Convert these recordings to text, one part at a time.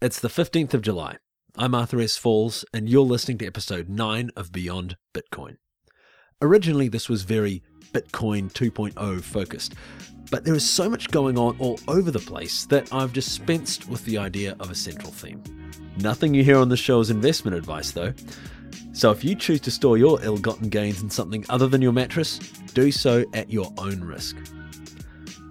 It's the 15th of July. I'm Arthur S. Falls, and you're listening to episode 9 of Beyond Bitcoin. Originally, this was very Bitcoin 2.0 focused, but there is so much going on all over the place that I've dispensed with the idea of a central theme. Nothing you hear on the show is investment advice, though. So if you choose to store your ill gotten gains in something other than your mattress, do so at your own risk.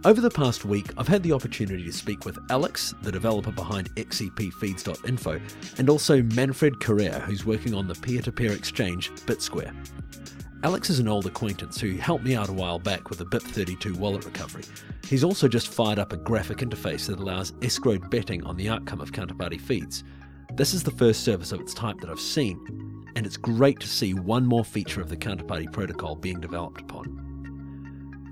Over the past week, I've had the opportunity to speak with Alex, the developer behind xcpfeeds.info, and also Manfred Karrer, who's working on the peer to peer exchange BitSquare. Alex is an old acquaintance who helped me out a while back with the BIP32 wallet recovery. He's also just fired up a graphic interface that allows escrowed betting on the outcome of counterparty feeds. This is the first service of its type that I've seen, and it's great to see one more feature of the counterparty protocol being developed upon.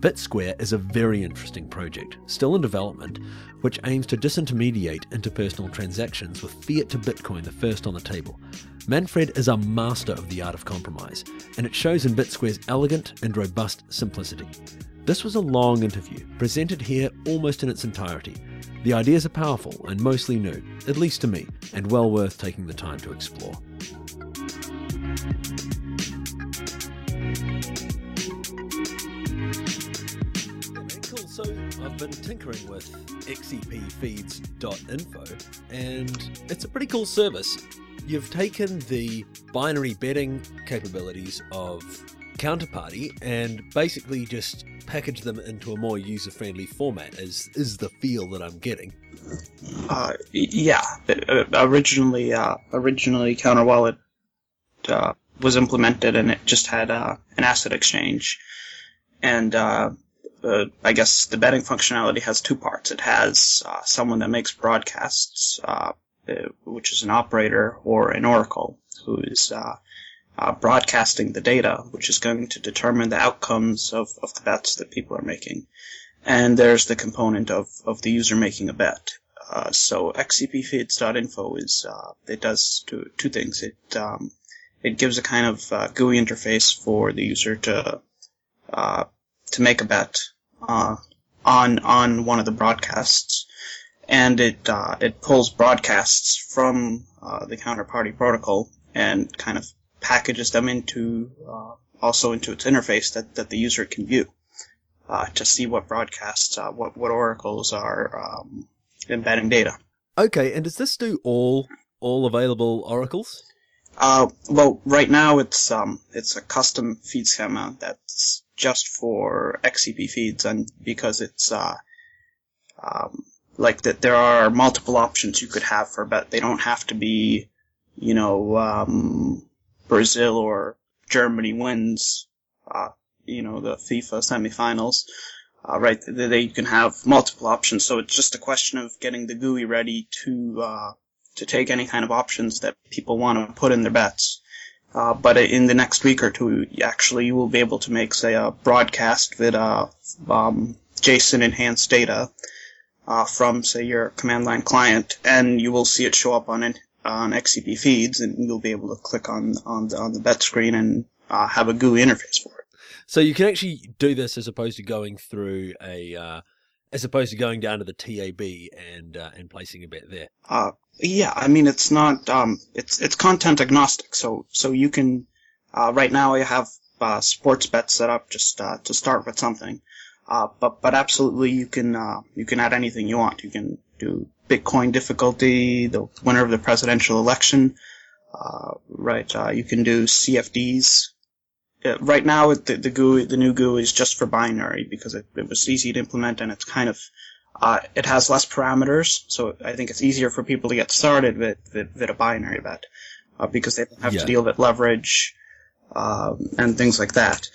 BitSquare is a very interesting project, still in development, which aims to disintermediate interpersonal transactions with fiat to Bitcoin the first on the table. Manfred is a master of the art of compromise, and it shows in BitSquare's elegant and robust simplicity. This was a long interview, presented here almost in its entirety. The ideas are powerful and mostly new, at least to me, and well worth taking the time to explore. So I've been tinkering with xcpfeeds.info and it's a pretty cool service. You've taken the binary betting capabilities of Counterparty and basically just packaged them into a more user-friendly format is is the feel that I'm getting. Uh, yeah, uh, originally uh, originally Counter Wallet uh, was implemented and it just had uh, an asset exchange and uh, uh, I guess the betting functionality has two parts. It has uh, someone that makes broadcasts, uh, uh which is an operator or an oracle, who is uh, uh, broadcasting the data, which is going to determine the outcomes of, of the bets that people are making. And there's the component of, of the user making a bet. so xcpfeeds.info is it does two, two things. It um, it gives a kind of GUI interface for the user to to make a bet uh, on on one of the broadcasts, and it uh, it pulls broadcasts from uh, the counterparty protocol and kind of packages them into uh, also into its interface that, that the user can view uh, to see what broadcasts uh, what what oracles are um, embedding data. Okay, and does this do all all available oracles? Uh, well, right now it's um, it's a custom feed schema that's just for XCP feeds, and because it's uh, um, like that, there are multiple options you could have for bet. They don't have to be, you know, um, Brazil or Germany wins, uh, you know, the FIFA semifinals. Uh, right, they, they can have multiple options, so it's just a question of getting the GUI ready to uh, to take any kind of options that people want to put in their bets. Uh, but in the next week or two, actually, you will be able to make, say, a broadcast with uh, um, JSON enhanced data uh, from, say, your command line client, and you will see it show up on on XCP feeds, and you'll be able to click on on the, on the bet screen and uh, have a GUI interface for it. So you can actually do this as opposed to going through a uh, as opposed to going down to the TAB and uh, and placing a bet there. Uh, yeah, I mean it's not um, it's it's content agnostic, so so you can uh, right now I have uh, sports bets set up just uh, to start with something, uh, but but absolutely you can you can add anything you want. You can do Bitcoin difficulty, the winner of the presidential election, right? You can do CFDs. Uh, right now, the, the GUI, the new GUI is just for binary because it, it was easy to implement and it's kind of uh, it has less parameters, so I think it's easier for people to get started with, with, with a binary bet uh, because they don't have yeah. to deal with leverage um, and things like that.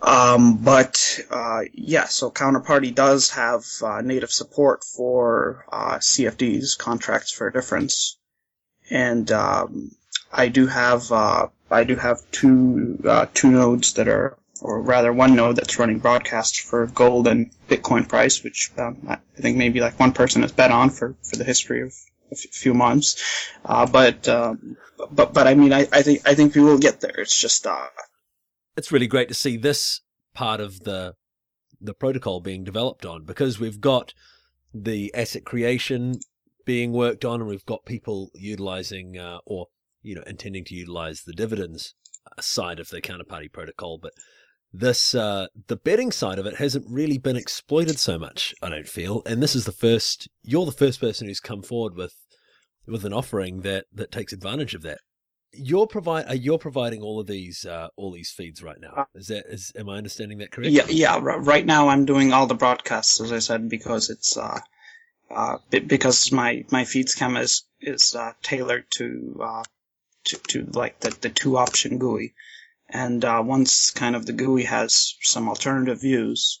Um, but uh, yeah, so Counterparty does have uh, native support for uh, CFDs, contracts for difference, and um, I do have uh, I do have two two nodes that are or rather one node that's running broadcasts for gold and Bitcoin price, which um, I think maybe like one person has bet on for, for the history of a few months. Uh, but, um, but, but I mean, I, I think, I think we will get there. It's just, uh, it's really great to see this part of the, the protocol being developed on because we've got the asset creation being worked on, and we've got people utilizing uh, or you know intending to utilize the dividends side of the counterparty protocol, but this uh, the betting side of it hasn't really been exploited so much. I don't feel, and this is the first. You're the first person who's come forward with with an offering that that takes advantage of that. You're provide uh, you're providing all of these uh, all these feeds right now. Is that is am I understanding that correctly? Yeah, yeah. Right now, I'm doing all the broadcasts, as I said, because it's uh, uh, because my my feed schema is is uh, tailored to uh, to to like the the two option GUI. And uh, once kind of the GUI has some alternative views,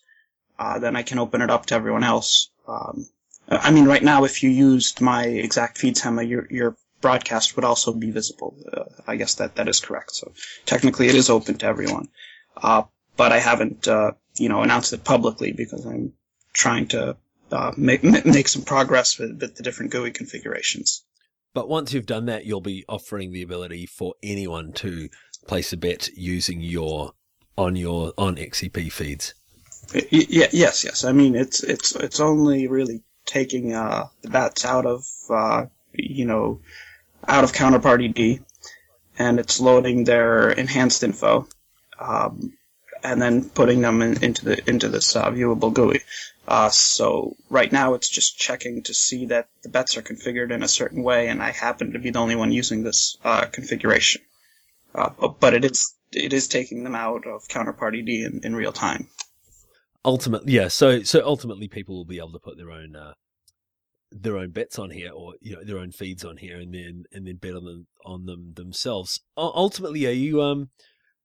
uh, then I can open it up to everyone else. Um, I mean, right now, if you used my exact feed schema, your your broadcast would also be visible. Uh, I guess that that is correct. So technically, it is open to everyone. Uh, but I haven't, uh, you know, announced it publicly because I'm trying to uh, make make some progress with, with the different GUI configurations. But once you've done that, you'll be offering the ability for anyone to place a bet using your on your on XCP feeds. Yeah, yes, yes. I mean, it's it's it's only really taking uh, the bets out of uh, you know out of counterparty D, and it's loading their enhanced info, um, and then putting them in, into the into this uh, viewable GUI. Uh, so right now it's just checking to see that the bets are configured in a certain way, and I happen to be the only one using this uh, configuration. Uh, but it is it is taking them out of counterparty D in, in real time. Ultimately, yeah. So so ultimately, people will be able to put their own uh, their own bets on here, or you know their own feeds on here, and then and then bet on them on them themselves. Ultimately, are you um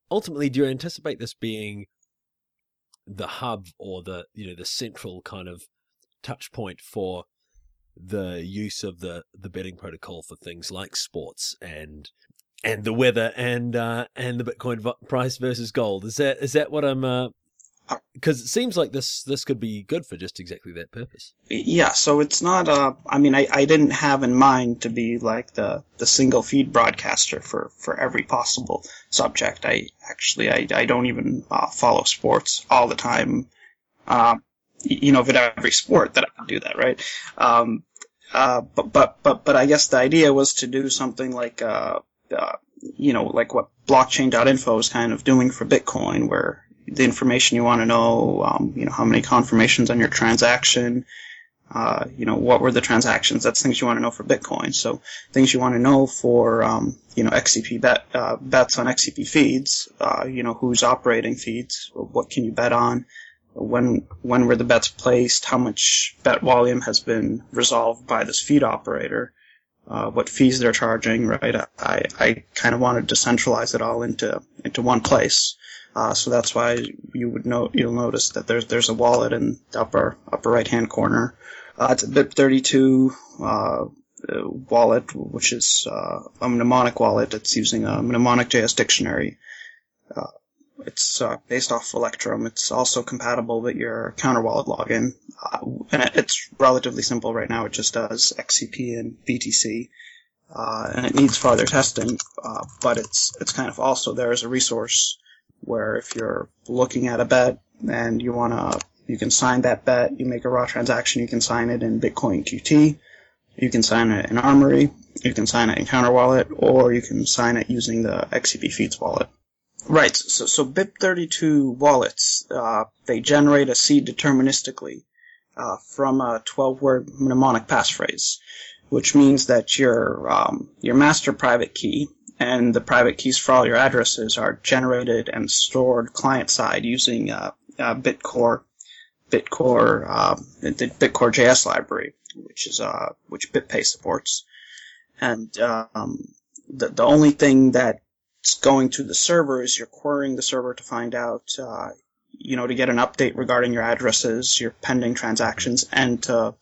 ultimately do you anticipate this being the hub or the you know the central kind of touch point for the use of the the betting protocol for things like sports and and the weather and uh, and the Bitcoin price versus gold. Is that is that what I'm? Because it seems like this this could be good for just exactly that purpose. Yeah. So it's not. I mean, I, I didn't have in mind to be like the the single feed broadcaster for for every possible subject. I actually I I don't even uh, follow sports all the time. Uh, you know, with every sport that I can do that, right? Um, uh, but but but but I guess the idea was to do something like uh, uh, you know, like what blockchain.info is kind of doing for Bitcoin, where the information you want to know, um, you know, how many confirmations on your transaction, uh, you know, what were the transactions? That's things you want to know for Bitcoin. So things you want to know for, um, you know, XCP bet, uh, bets on XCP feeds, uh, you know, who's operating feeds, what can you bet on, when, when were the bets placed, how much bet volume has been resolved by this feed operator, uh, what fees they're charging, right? I, I kind of wanted to centralize it all into into one place. Uh, so that's why you would know you'll notice that there's there's a wallet in the upper upper right hand corner. Uh, it's a BIP32 uh, wallet, which is uh, a mnemonic wallet. It's using a mnemonic JS dictionary. It's uh, based off Electrum. It's also compatible with your counter wallet login, uh, and it's relatively simple right now. It just does XCP and BTC, uh, and it needs further testing. Uh, but it's it's kind of also there as a resource where if you're looking at a bet and you wanna you can sign that bet, you make a raw transaction, you can sign it in Bitcoin QT, you can sign it in Armory, you can sign it in Counter Wallet, or you can sign it using the XCP Feeds wallet. Right. So, so BIP32 wallets, uh, they generate a seed deterministically uh, from a 12-word mnemonic passphrase, which means that your um, your master private key and the private keys for all your addresses are generated and stored client side using uh, uh, Bitcore Bitcore um, the Bitcore JS library, which is uh, which BitPay supports, and um, the the only thing that going to the server is you're querying the server to find out, uh, you know, to get an update regarding your addresses, your pending transactions, and to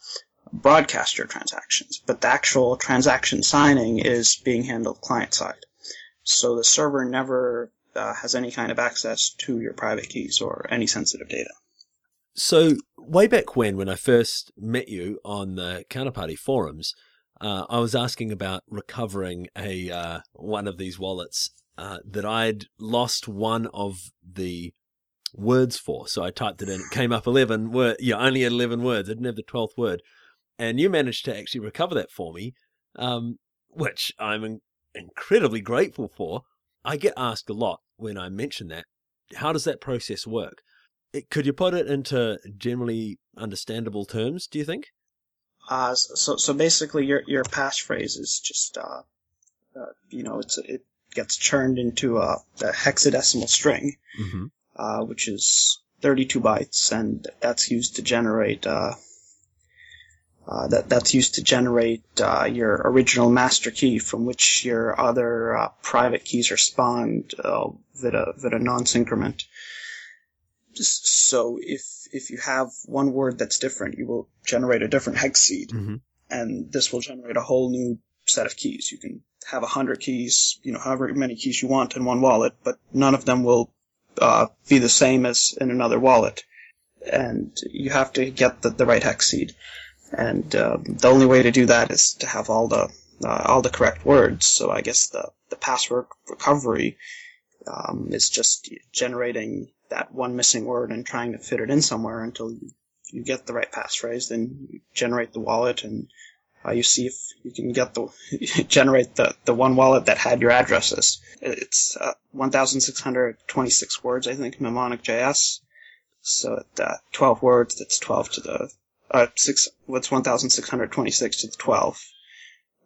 broadcast your transactions. But the actual transaction signing is being handled client side. So the server never uh, has any kind of access to your private keys or any sensitive data. So way back when, when I first met you on the Counterparty forums, uh, I was asking about recovering a uh, one of these wallets uh, that I'd lost one of the words for. So I typed it in. It came up 11 word. Yeah, only 11 words. I didn't have the 12th word. and you managed to actually recover that for me, um, which I'm in- incredibly grateful for. I get asked a lot when I mention that. How does that process work? It, could you put it into generally understandable terms? Do you think? Uh, so so basically, your your passphrase is just uh, uh, you know it's it gets churned into a, a hexadecimal string, Mm-hmm. uh, which is 32 bytes, and that's used to generate uh, uh, that that's used to generate uh, your original master key from which your other uh, private keys are spawned uh, via via nonce increment. So if if you have one word that's different, you will generate a different hex seed, Mm-hmm. and this will generate a whole new set of keys. You can have a hundred keys, you know, however many keys you want in one wallet, but none of them will uh, be the same as in another wallet. And you have to get the, the right hex seed. And um, the only way to do that is to have all the uh, all the correct words. So I guess the the password recovery um, is just generating that one missing word and trying to fit it in somewhere until you, you get the right passphrase. Then you generate the wallet and uh, you see if you can get the generate the, the one wallet that had your addresses. It's uh, 1,626 words, I think, mnemonic JS. So at uh, 12 words, that's 12 to the uh, six. What's 1,626 to the 12?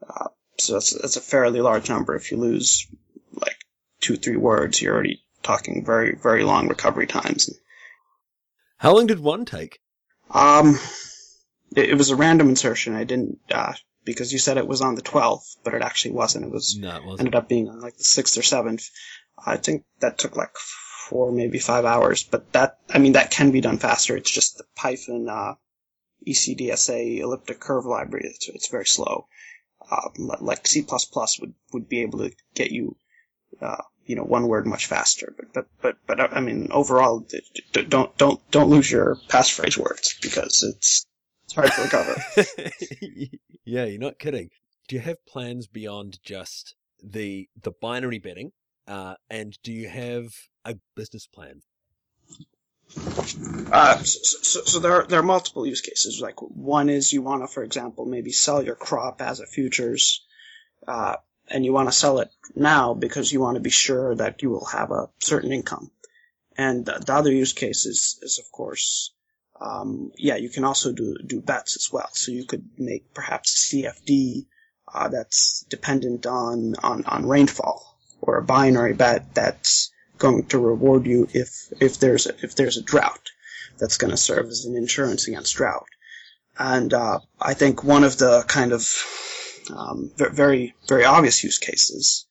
Uh, so that's that's a fairly large number. If you lose like two three words, you're already talking very very long recovery times. How long did one take? Um, it, it was a random insertion. I didn't uh, because you said it was on the 12th, but it actually wasn't. It was No, it wasn't. ended up being on like the sixth or seventh. I think that took like four, maybe five hours. But that, I mean, that can be done faster. It's just the Python uh, ECDSA elliptic curve library. It's, it's very slow. Um, like C++ would would be able to get you, uh, you know, one word much faster. But but but but uh, I mean, overall, don't don't don't lose your passphrase words because it's it's hard to recover. yeah, you're not kidding. Do you have plans beyond just the the binary betting? Uh, and do you have a business plan? Uh, so, so, so there are, there are multiple use cases. Like one is you want to, for example, maybe sell your crop as a futures, uh, and you want to sell it now because you want to be sure that you will have a certain income. And the, the other use case is, is of course, um, yeah, you can also do do bets as well. So you could make perhaps CFD uh, that's dependent on, on on rainfall, or a binary bet that's going to reward you if if there's a, if there's a drought that's going to serve as an insurance against drought. And uh, I think one of the kind of um, very very obvious use cases,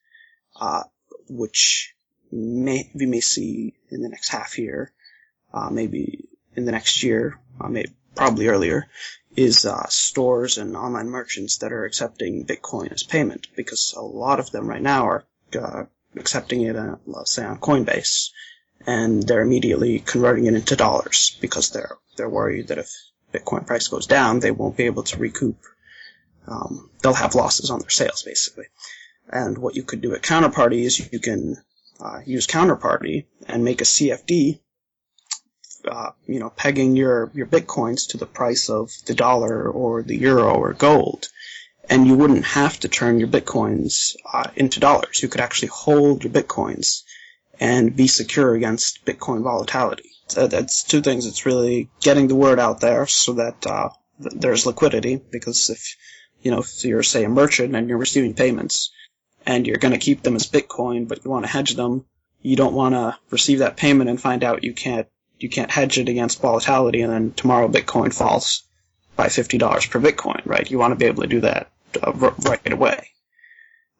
uh, which may we may see in the next half year, uh, maybe in the next year, uh, maybe probably earlier, is uh, stores and online merchants that are accepting Bitcoin as payment because a lot of them right now are uh, accepting it, uh, let's say on Coinbase, and they're immediately converting it into dollars because they're they're worried that if Bitcoin price goes down, they won't be able to recoup. Um, they'll have losses on their sales basically. And what you could do at Counterparty is you can uh, use Counterparty and make a CFD. Uh, you know, pegging your, your bitcoins to the price of the dollar or the euro or gold and you wouldn't have to turn your bitcoins uh, into dollars. You could actually hold your bitcoins and be secure against Bitcoin volatility. So that's two things. It's really getting the word out there so that uh, th- there's liquidity. Because if you know, if you're say a merchant and you're receiving payments and you're going to keep them as Bitcoin, but you want to hedge them, you don't want to receive that payment and find out you can't you can't hedge it against volatility, and then tomorrow Bitcoin falls by fifty dollars per Bitcoin, right? You want to be able to do that uh, right away.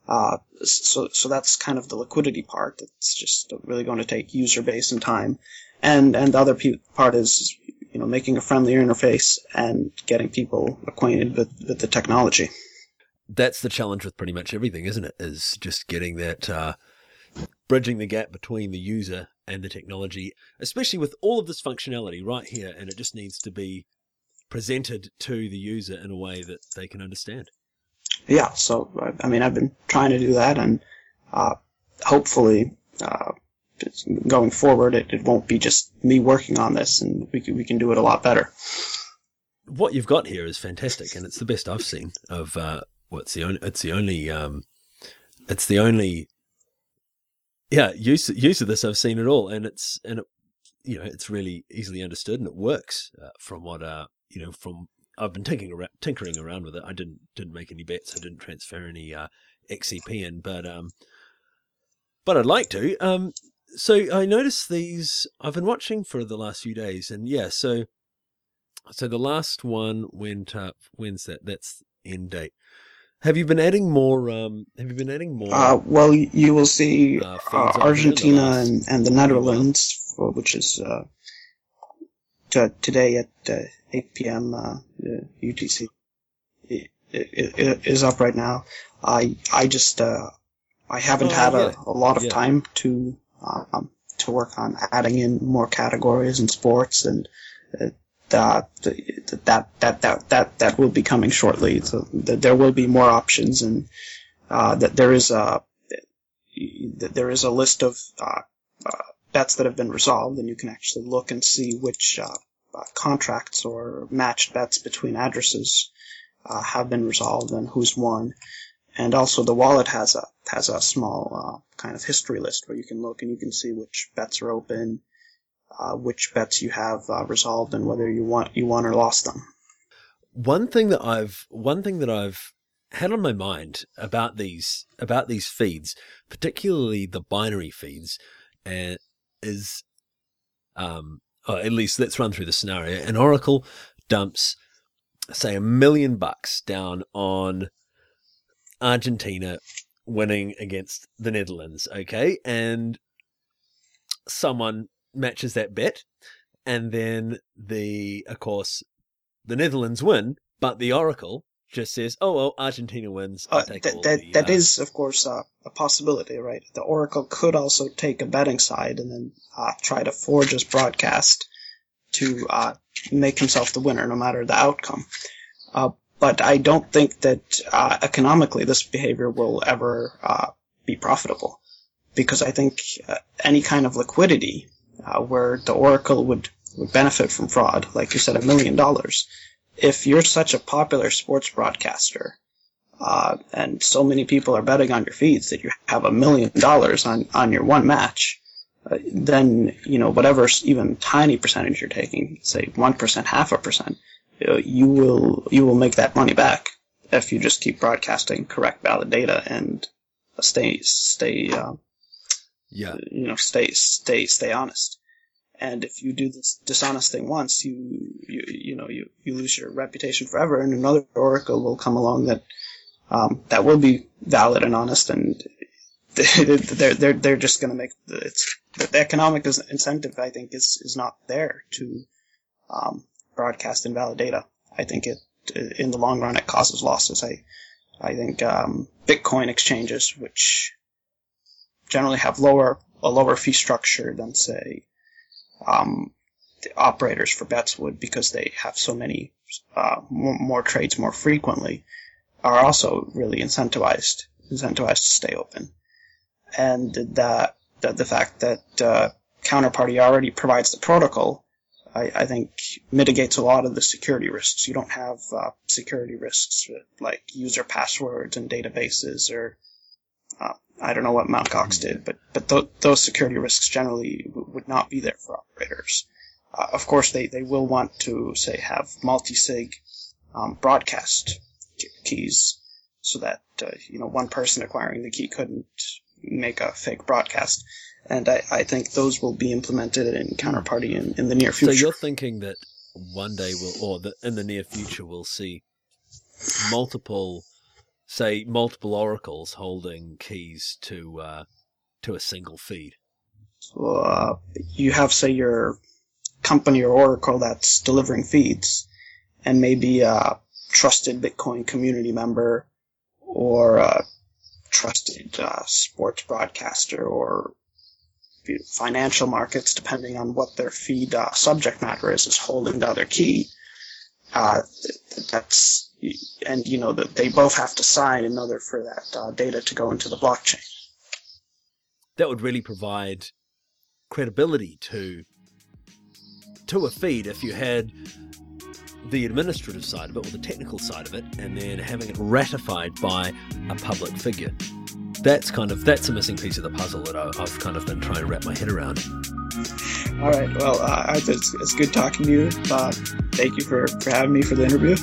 Uh, so, so that's kind of the liquidity part. It's just really going to take user base and time, and and the other part is you know making a friendlier interface and getting people acquainted with, with the technology. That's the challenge with pretty much everything, isn't it? Is just getting that uh, bridging the gap between the user and the technology, especially with all of this functionality right here, and it just needs to be presented to the user in a way that they can understand. Yeah, so I- mean I've been trying to do that, and uh, hopefully uh, going forward it, it won't be just me working on this, and we can, we can do it a lot better. what you've got here is fantastic, and it's the best I've seen of uh, what's the only. It's the only. Um, it's the only. Yeah, use use of this I've seen it all, and it's and it, you know, it's really easily understood and it works uh, from what uh, you know, from I've been tinkering around, tinkering around with it. I didn't didn't make any bets. I didn't transfer any uh, XCP in, but um, but I'd like to. Um, so I noticed these. I've been watching for the last few days, and yeah, so so the last one went up. When's that? That's end date. Have you been adding more? Um, have you been adding more? Uh, well, you will see uh, Argentina and, and the Netherlands, which is uh, t- today at uh, 8 p.m. UTC. Uh, it, it, it is up right now. I I just I haven't oh, had yeah. a, a, lot of yeah. time to um, to work on adding in more categories and sports and that that that that that that will be coming shortly. So there will be more options, and uh, that there is a there is a list of uh, uh, bets that have been resolved, and you can actually look and see which uh, uh, contracts or matched bets between addresses uh, have been resolved and who's won. And also, the wallet has a has a small kind of history list where you can look and you can see which bets are open, uh, which bets you have uh, resolved and whether you want you won or lost them. One thing that I've one thing that I've had on my mind about these about these feeds, particularly the binary feeds, uh, is um, at least let's run through the scenario. An oracle dumps, say, a million bucks down on Argentina winning against the Netherlands. Okay, and someone matches that bet, and then the of course the Netherlands win, but the Oracle just says, "Oh well, Argentina wins." Uh, that that, the, that uh, is, of course, uh, a possibility, right? The Oracle could also take a betting side and then uh, try to forge his broadcast to uh, make himself the winner, no matter the outcome. Uh, but I don't think that economically this behavior will ever be profitable, because I think any kind of liquidity uh, where the Oracle would, would benefit from fraud, like you said, a million dollars. If you're such a popular sports broadcaster, uh, and so many people are betting on your feeds that you have a million dollars on, on your one match, uh, then, you know, whatever even tiny percentage you're taking, say 1%, half a percent, uh, you will, you will make that money back if you just keep broadcasting correct valid data and stay, stay, uh, yeah. You know, stay, stay, stay honest. And if you do this dishonest thing once, you, you, you know, you, you lose your reputation forever and another oracle will come along that, um, that will be valid and honest and they're, they're, they're just going to make it's, the economic incentive, I think, is, is not there to, um, broadcast invalid data. I think it, in the long run, it causes losses. I, I think, um, Bitcoin exchanges, which generally have lower a lower fee structure than say um, the operators for bets would because they have so many uh, more, more, trades more frequently are also really incentivized incentivized to stay open and that the, the fact that uh, counterparty already provides the protocol I, I, think mitigates a lot of the security risks. You don't have uh, security risks like user passwords and databases or I don't know what Mt. Gox did, but but th- those security risks generally w- would not be there for operators. Uh, of course, they, they will want to say have multi-sig um, broadcast keys so that uh, you know one person acquiring the key couldn't make a fake broadcast. And I, I think those will be implemented in Counterparty in, in the near future. So you're thinking that one day we'll, or that in the near future, we'll see multiple say multiple oracles holding keys to uh, to a single feed. Uh, you have say your company or oracle that's delivering feeds, and maybe a trusted Bitcoin community member or a trusted uh, sports broadcaster or financial markets, depending on what their feed uh, subject matter is, is holding the other key. Uh, that's and you know that they both have to sign in order for that uh, data to go into the blockchain. That would really provide credibility to to a feed if you had the administrative side of it or the technical side of it and then having it ratified by a public figure. That's kind of that's a missing piece of the puzzle that I, have kind of been trying to wrap my head around. All right. Well, uh, it's, it's good talking to you. Uh, thank you for, for having me for the interview.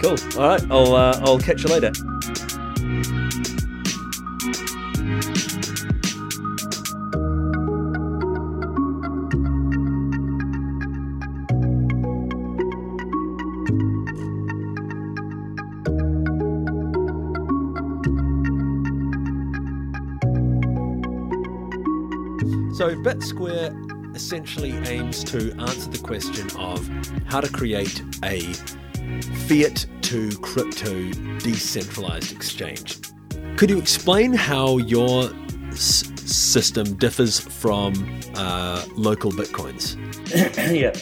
Cool. All right. I'll uh, I'll catch you later. So, BitSquare essentially aims to answer the question of how to create a fiat to crypto decentralized exchange. Could you explain how your s- system differs from uh, local bitcoins? yeah.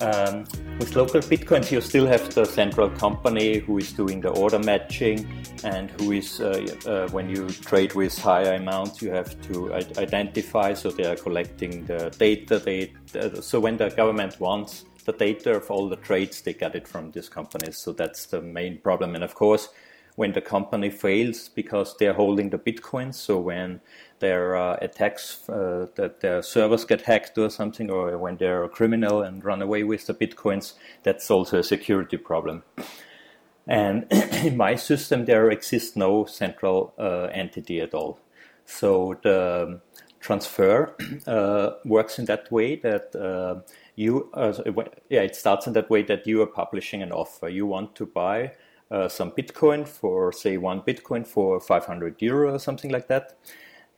Um, with local bitcoins, you still have the central company who is doing the order matching and who is, uh, uh, when you trade with higher amounts, you have to identify. So they are collecting the data. They, uh, so when the government wants the data of all the trades, they get it from these companies. So that's the main problem. And of course, when the company fails because they're holding the bitcoins, so when their uh, attacks uh, that their servers get hacked or something, or when they're a criminal and run away with the bitcoins, that's also a security problem. And in my system, there exists no central uh, entity at all. So the transfer uh, works in that way that uh, you, uh, yeah, it starts in that way that you are publishing an offer. You want to buy some Bitcoin for, say, one Bitcoin for 500 euro or something like that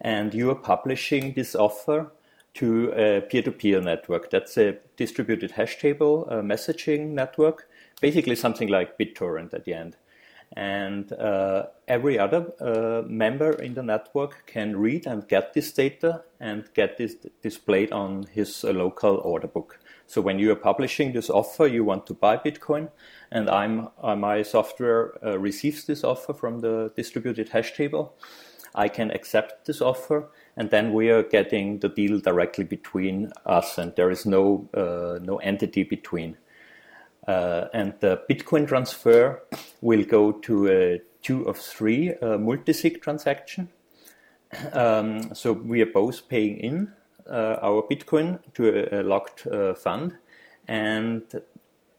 and you are publishing this offer to a peer-to-peer network. That's a distributed hash table a messaging network, basically something like BitTorrent at the end. And uh, every other uh, member in the network can read and get this data and get this displayed on his uh, local order book. So when you are publishing this offer, you want to buy Bitcoin, and I'm uh, my software uh, receives this offer from the distributed hash table I can accept this offer, and then we are getting the deal directly between us, and there is no uh, no entity between. Uh, and the Bitcoin transfer will go to a two of three uh, multi-sig transaction. Um, so we are both paying in our Bitcoin to a, a locked uh, fund, and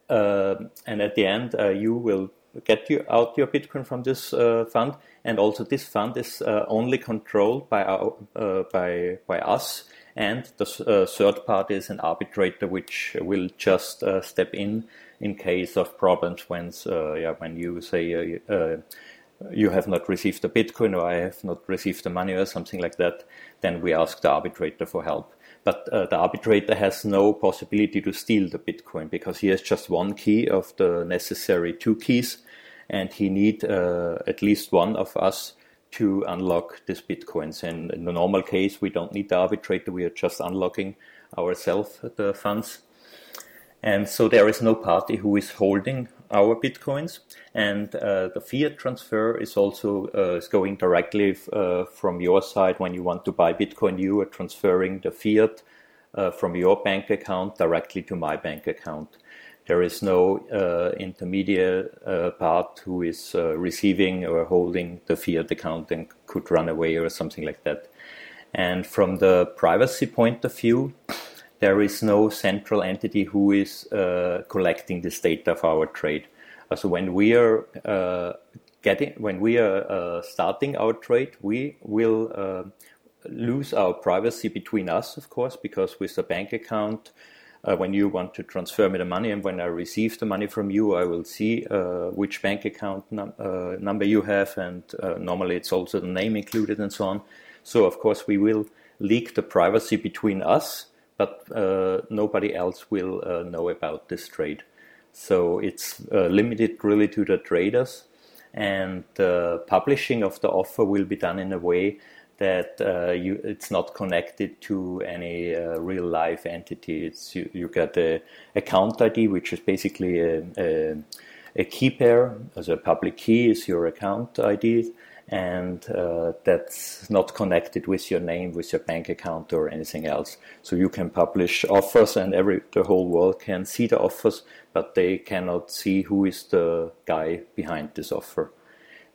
uh, and at the end you will get you out your Bitcoin from this fund, and also this fund is uh, only controlled by our, uh, by by us. And the uh, third party is an arbitrator which will just uh, step in in case of problems when uh, yeah when you say uh, you have not received the bitcoin or I have not received the money or something like that then we ask the arbitrator for help but the arbitrator has no possibility to steal the bitcoin because he has just one key of the necessary two keys and he need uh, at least one of us to unlock these bitcoins. And in the normal case, we don't need the arbitrator; we are just unlocking ourselves the funds. And so there is no party who is holding our bitcoins, and uh, the fiat transfer is also uh, is going directly uh, from your side when you want to buy Bitcoin. You are transferring the fiat from your bank account directly to my bank account. There is no uh, intermediate uh, part who is uh, receiving or holding the fiat account and could run away or something like that. And from the privacy point of view, there is no central entity who is uh, collecting this data of our trade. Uh, so when we are uh, getting, when we are starting our trade, we will lose our privacy between us, of course, because with a bank account, uh, when you want to transfer me the money and when I receive the money from you, I will see uh, which bank account num- uh, number you have, and normally it's also the name included and so on. So, of course, we will leak the privacy between us, but uh, nobody else will uh, know about this trade. So, it's limited really to the traders, and the publishing of the offer will be done in a way that uh, you, it's not connected to any uh, real life entity. It's you, you get a account ID, which is basically a, a, a key pair. As a public key is your account ID, and uh, that's not connected with your name, with your bank account, or anything else. So you can publish offers, and every the whole world can see the offers, but they cannot see who is the guy behind this offer.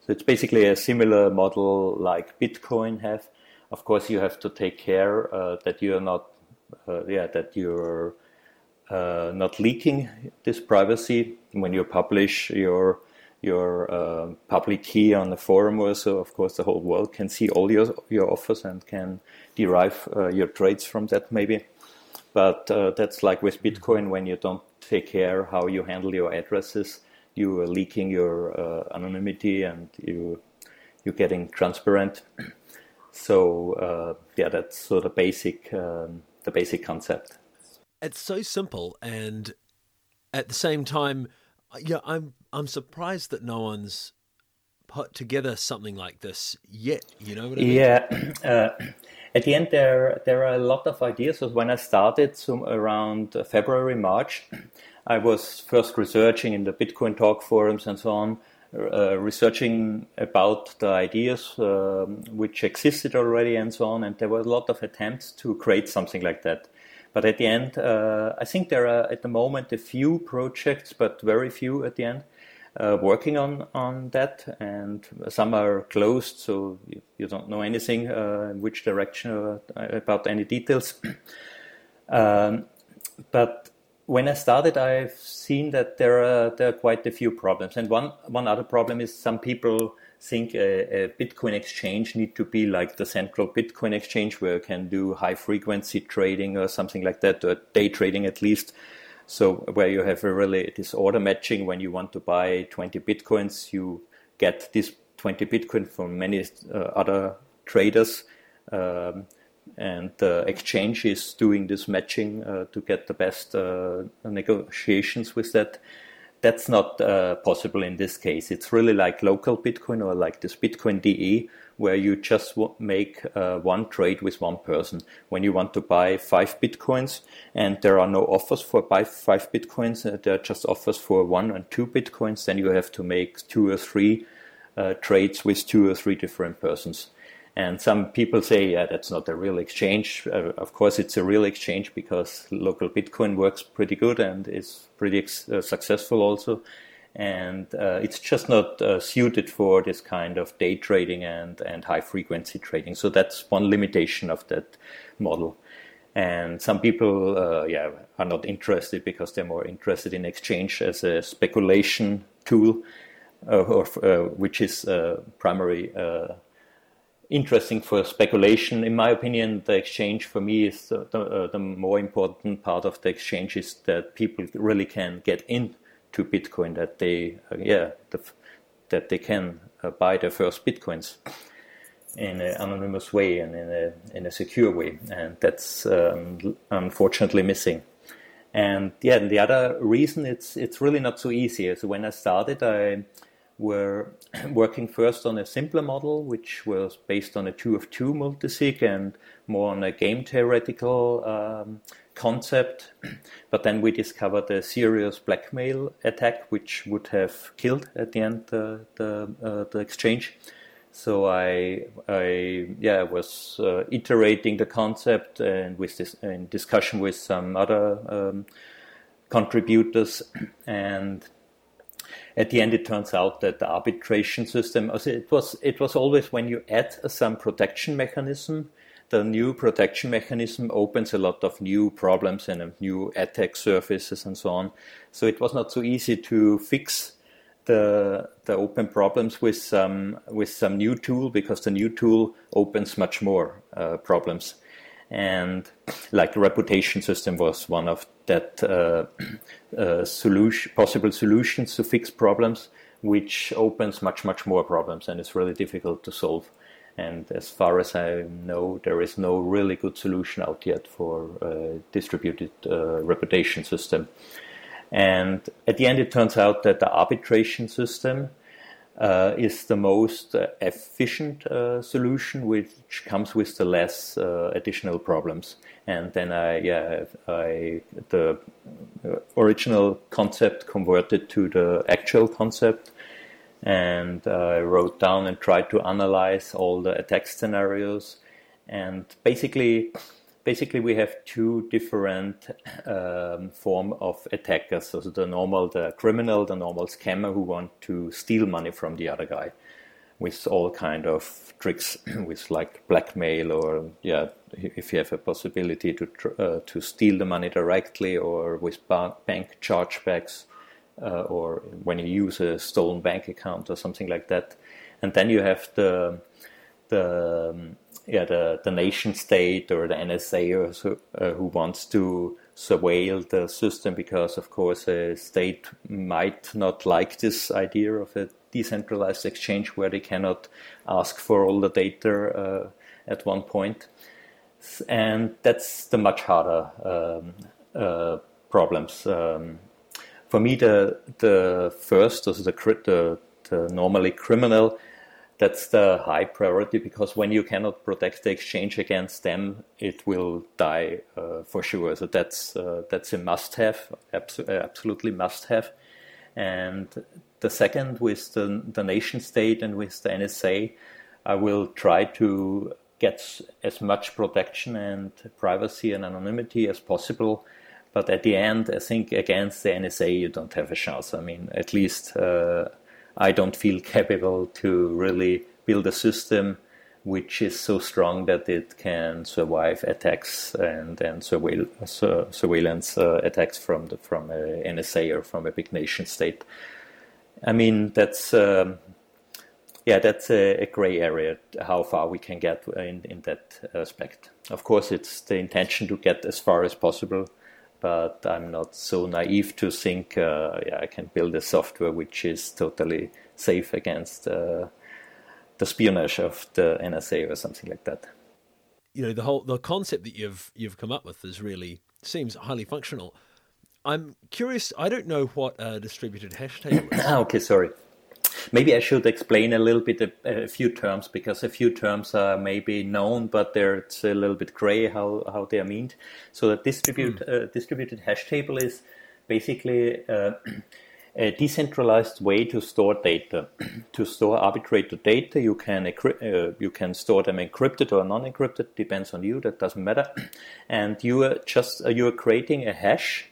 So it's basically a similar model like Bitcoin have. Of course, you have to take care uh, that you are not, uh, yeah, that you're uh, not leaking this privacy when you publish your your uh, public key on the forum also of course the whole world can see all your your offers and can derive uh, your trades from that maybe. But uh, that's like with bitcoin when you don't take care how you handle your addresses you are leaking your uh, anonymity and you you're getting transparent. So uh, yeah that's sort of basic um, the basic concept. It's so simple and at the same time yeah i'm I'm surprised that no one's put together something like this yet. You know what I mean? Yeah. Uh, at the end, there there are a lot of ideas. So when I started, so around February March, I was first researching in the Bitcoin talk forums and so on. Uh, researching about the ideas um, which existed already and so on, and there were a lot of attempts to create something like that. But at the end, uh, I think there are at the moment a few projects, but very few at the end, uh, working on on that, and some are closed, so you, you don't know anything uh, in which direction or uh, about any details. um, but when I started, I've seen that there are there are quite a few problems, and one one other problem is some people think a, a, Bitcoin exchange need to be like the central Bitcoin exchange where you can do high frequency trading or something like that, or day trading at least. So where you have a really this order matching when you want to buy 20 bitcoins, you get this 20 bitcoin from many uh, other traders, um, and the exchange is doing this matching uh, to get the best uh, negotiations with that. That's not uh, possible in this case. It's really like local Bitcoin or like this Bitcoin DE, where you just make uh, one trade with one person. When you want to buy five bitcoins and there are no offers for buy five bitcoins, uh, there are just offers for one and two bitcoins, then you have to make two or three uh, trades with two or three different persons. And some people say, yeah, that's not a real exchange. Uh, of course, it's a real exchange because local Bitcoin works pretty good and is pretty ex- uh, successful also and uh, it's just not uh, suited for this kind of day trading and, and high frequency trading. So that's one limitation of that model. And some people, uh, yeah, are not interested because they're more interested in exchange as a speculation tool, uh, or, which is primarily interesting for speculation. In my opinion, the exchange for me is the, the, the more important part of the exchange is that people really can get in to Bitcoin that they, uh, yeah, the, that they can uh, buy their first Bitcoins in an anonymous way and in a, in a secure way. And that's um, unfortunately missing. And yeah, the other reason it's it's really not so easy. So when I started, I were working first on a simpler model, which was based on a two of two multisig and more on a game theoretical um, concept. But then we discovered a serious blackmail attack, which would have killed at the end the the, uh, the exchange. So I, I yeah, was uh, iterating the concept and with this in discussion with some other um, contributors and at the end it turns out that the arbitration system it was it was always when you add some protection mechanism the new protection mechanism opens a lot of new problems and new attack surfaces and so on. So it was not so easy to fix the the open problems with some with some new tool because the new tool opens much more uh, problems and like reputation system was one of that uh, uh, solution, possible solutions to fix problems, which opens much much more problems and it's really difficult to solve. And as far as I know, there is no really good solution out yet for a distributed uh, reputation system. And at the end, it turns out that the arbitration system uh, is the most uh, efficient uh, solution, which comes with the less uh, additional problems. And then I, yeah, I the original concept converted to the actual concept, and I wrote down and tried to analyze all the attack scenarios. And basically, basically we have two different um, form of attackers. So the normal, the criminal, the normal scammer who want to steal money from the other guy with all kind of tricks, with like blackmail or yeah, if you have a possibility to uh, to steal the money directly or with bank chargebacks. Uh, or when you use a stolen bank account or something like that, and then you have the the um, yeah, the, the nation state or the NSA or so, uh, who wants to surveil the system because, of course, a state might not like this idea of a decentralized exchange where they cannot ask for all the data uh, at one point. And that's the much harder um, uh, problems. Um, for me, the the first, also the, the, the normally criminal, that's the high priority because when you cannot protect the exchange against them, it will die uh, for sure. So that's uh, that's a must-have, abso- absolutely must-have. And the second, with the, the nation state and with the NSA, I will try to get as much protection and privacy and anonymity as possible. But at the end, I think against the NSA, you don't have a chance. I mean, at least. Uh, I don't feel capable to really build a system which is so strong that it can survive attacks and, and surveil, surveillance uh, attacks from the, from a NSA or from a big nation state. I mean, that's um, yeah, that's a, a, gray area. How far we can get in, in that aspect. Of course, it's the intention to get as far as possible but I'm not so naive to think uh, yeah, I can build a software which is totally safe against uh, the espionage of the NSA or something like that. You know, the whole the concept that you've you've come up with is really seems highly functional. I'm curious. I don't know what a distributed hash table is. okay, sorry. Maybe I should explain a little bit a, a, few terms because a few terms are maybe known, but they're, it's a little bit gray how, how they are meant. So a distribute, mm. uh, distributed hash table is basically uh, a decentralized way to store data. to store arbitrary data, you can uh, you can store them encrypted or non-encrypted, depends on you. That doesn't matter. And you are just uh, you are creating a hash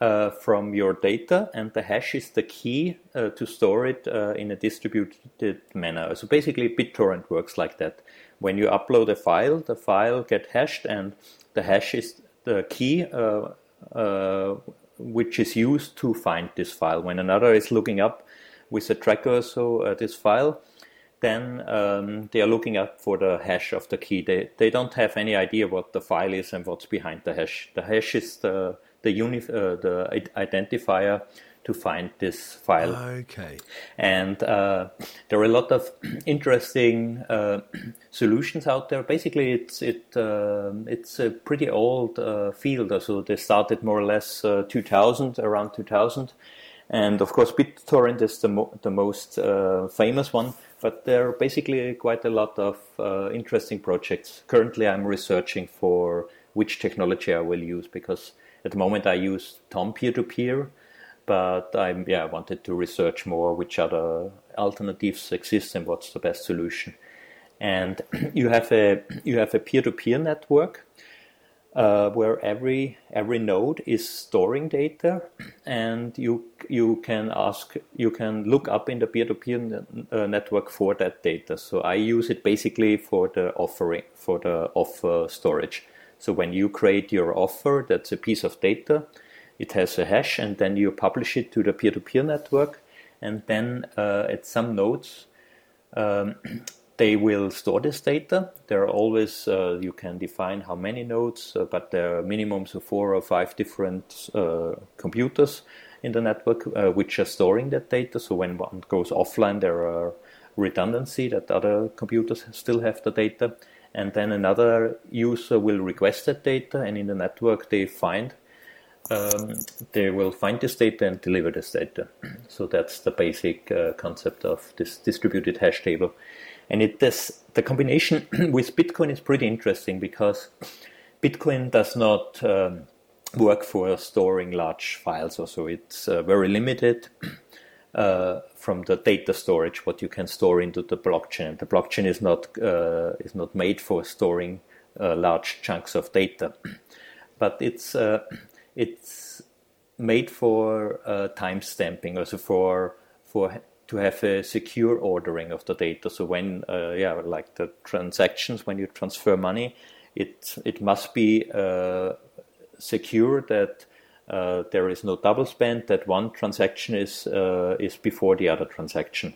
uh, from your data, and the hash is the key uh, to store it uh, in a distributed manner. So basically, BitTorrent works like that. When you upload a file, the file get hashed, and the hash is the key uh, uh, which is used to find this file. When another is looking up with a tracker, so uh, this file, then um, they are looking up for the hash of the key. They they don't have any idea what the file is and what's behind the hash. The hash is the the unif- uh, the identifier to find this file. Okay. And uh, there are a lot of interesting uh, solutions out there. Basically, it's it uh, it's a pretty old uh, field. So they started more or less uh, 2000, around 2000, and of course BitTorrent is the mo- the most uh, famous one. But there are basically quite a lot of interesting projects. Currently, I'm researching for which technology I will use because at the moment, I use TomP2P, but I yeah wanted to research more which other alternatives exist and what's the best solution. And you have a you have a peer to peer network uh, where every every node is storing data, and you you can ask you can look up in the peer-to-peer uh, network for that data. So I use it basically for the offering for the offer storage. So when you create your offer, that's a piece of data. It has a hash, and then you publish it to the peer-to-peer network, and then uh, at some nodes, um, they will store this data. There are always uh, you can define how many nodes, uh, but there are minimums of four or five different uh, computers in the network uh, which are storing that data. So when one goes offline, there are redundancy that other computers still have the data and then another user will request that data and in the network they find um, they will find this data and deliver this data. So that's the basic uh, concept of this distributed hash table. And it does the combination with bitcoin is pretty interesting because bitcoin does not um, work for storing large files or so. It's uh, very limited uh, from the data storage, what you can store into the blockchain. The blockchain is not uh, is not made for storing uh, large chunks of data, but it's uh, it's made for uh, time stamping, also for for to have a secure ordering of the data. So when uh, yeah, like the transactions, when you transfer money, it it must be secure that uh, there is no double spend, that one transaction is, uh, is before the other transaction.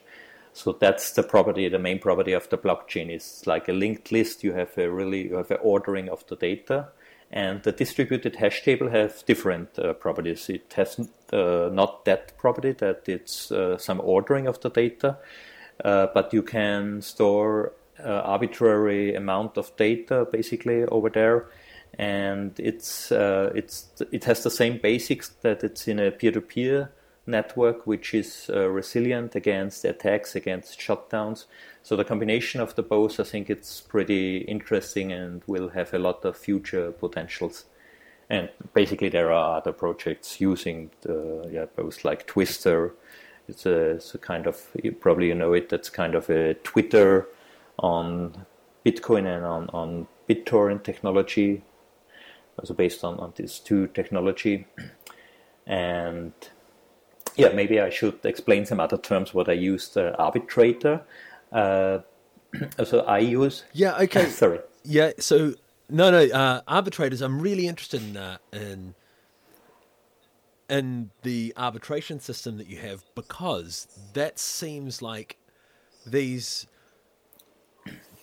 So that's the property, the main property of the blockchain. It's like a linked list. You have a really, you have an ordering of the data. And the distributed hash table has different uh, properties. It has uh, not that property that it's uh, some ordering of the data, uh, but you can store arbitrary amount of data basically over there and it's uh, it's it has the same basics that it's in a peer-to-peer network, which is uh, resilient against attacks, against shutdowns. So the combination of the both, I think, it's pretty interesting and will have a lot of future potentials. And basically, there are other projects using the, yeah both like Twister. It's a, it's a kind of you probably you know it. That's kind of a Twitter on Bitcoin and on on BitTorrent technology also based on, on these two technology. And yeah, maybe I should explain some other terms what I used. Uh, arbitrator. Uh, so I use. Yeah. Okay. sorry. Yeah. So no, no. Uh, arbitrators. I'm really interested in uh, in in the arbitration system that you have because that seems like these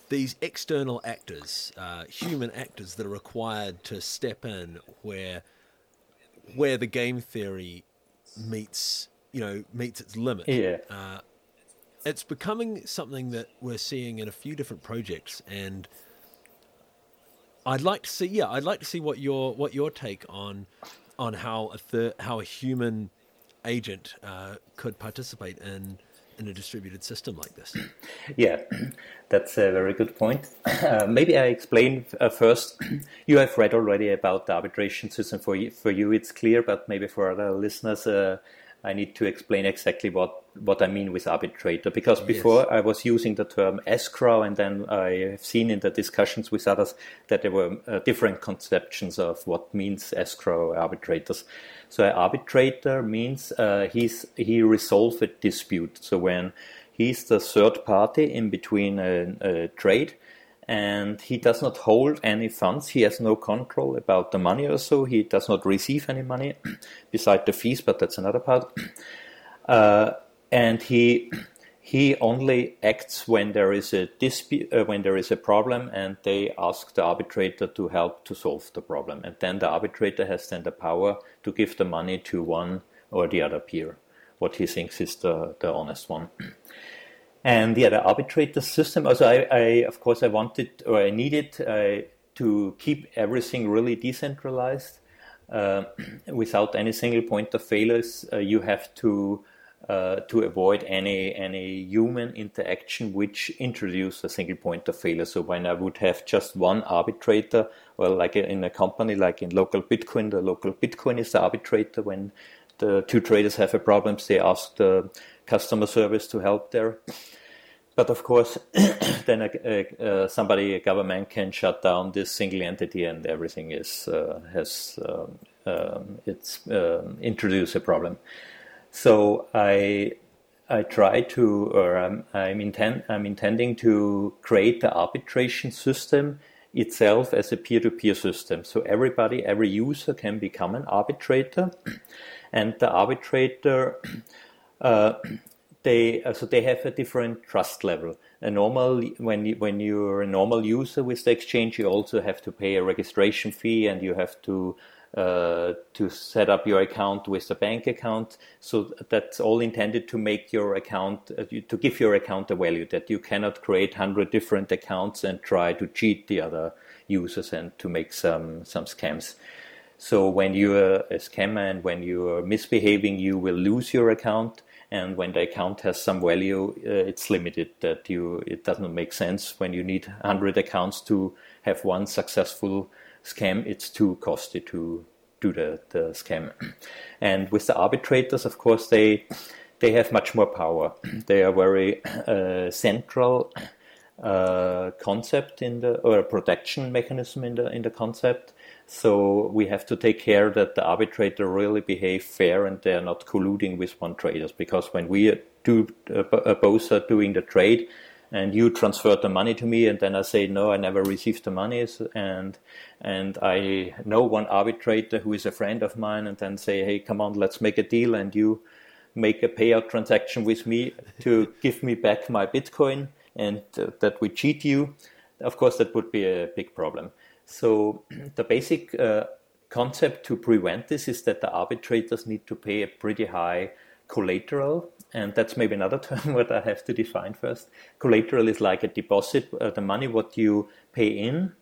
these external actors, uh, human actors that are required to step in where where the game theory meets you know meets its limit. Yeah. Uh, it's becoming something that we're seeing in a few different projects, and I'd like to see. Yeah, I'd like to see what your what your take on on how a thir- how a human agent uh, could participate in in a distributed system like this? Yeah, that's a very good point. Uh, maybe I explain uh, first. you have read already about the arbitration system. For you, for you, it's clear, but maybe for other listeners, uh, I need to explain exactly what, what I mean with arbitrator. Because before yes. I was using the term escrow, and then I have seen in the discussions with others that there were uh, different conceptions of what means escrow arbitrators. So an arbitrator means uh, he's he resolves a dispute. So when he's the third party in between a, a trade, and he does not hold any funds. He has no control about the money or so. He does not receive any money beside the fees, but that's another part. Uh, and he he only acts when there is a dispute, uh, when there is a problem, and they ask the arbitrator to help to solve the problem. And then the arbitrator has then the power to give the money to one or the other peer, what he thinks is the, the honest one. And yeah, the arbitrator system. Also, I, I of course I wanted or I needed uh, to keep everything really decentralized uh, without any single point of failures. Uh, you have to uh, to avoid any any human interaction which introduce a single point of failure. So when I would have just one arbitrator, well, like in a company like in local Bitcoin, the local Bitcoin is the arbitrator. When the two traders have a problem, they ask the customer service to help there. But of course, then a, a, a, somebody, a government, can shut down this single entity, and everything is uh, has um, um, it's um, introduce a problem. So I I try to, or I'm, I'm, intend, I'm intending to create the arbitration system itself as a peer-to-peer system. So everybody, every user can become an arbitrator, and the arbitrator. Uh, they uh, so they have a different trust level. A normal when you, when you're a normal user with the exchange, you also have to pay a registration fee, and you have to uh, to set up your account with the bank account. So that's all intended to make your account, uh, to give your account a value that you cannot create 100 different accounts and try to cheat the other users and to make some, some scams. So when you're a scammer and when you're misbehaving, you will lose your account. And when the account has some value, uh, it's limited. That you, it doesn't make sense when you need 100 accounts to have one successful scam, it's too costly to do the, the scam. And with the arbitrators, of course, they they have much more power. they are very uh, central uh, concept in the or protection mechanism in the in the concept. So we have to take care that the arbitrator really behave fair and they are not colluding with one traders. Because when we do uh, both are doing the trade, and you transfer the money to me, and then I say no, I never received the money, and and I know one arbitrator who is a friend of mine, and then say, hey, come on, let's make a deal, and you make a payout transaction with me to give me back my Bitcoin and uh, that we cheat you, of course, that would be a big problem. So the basic uh, concept to prevent this is that the arbitrators need to pay a pretty high collateral, and that's maybe another term what I have to define first. Collateral is like a deposit, uh, the money what you pay in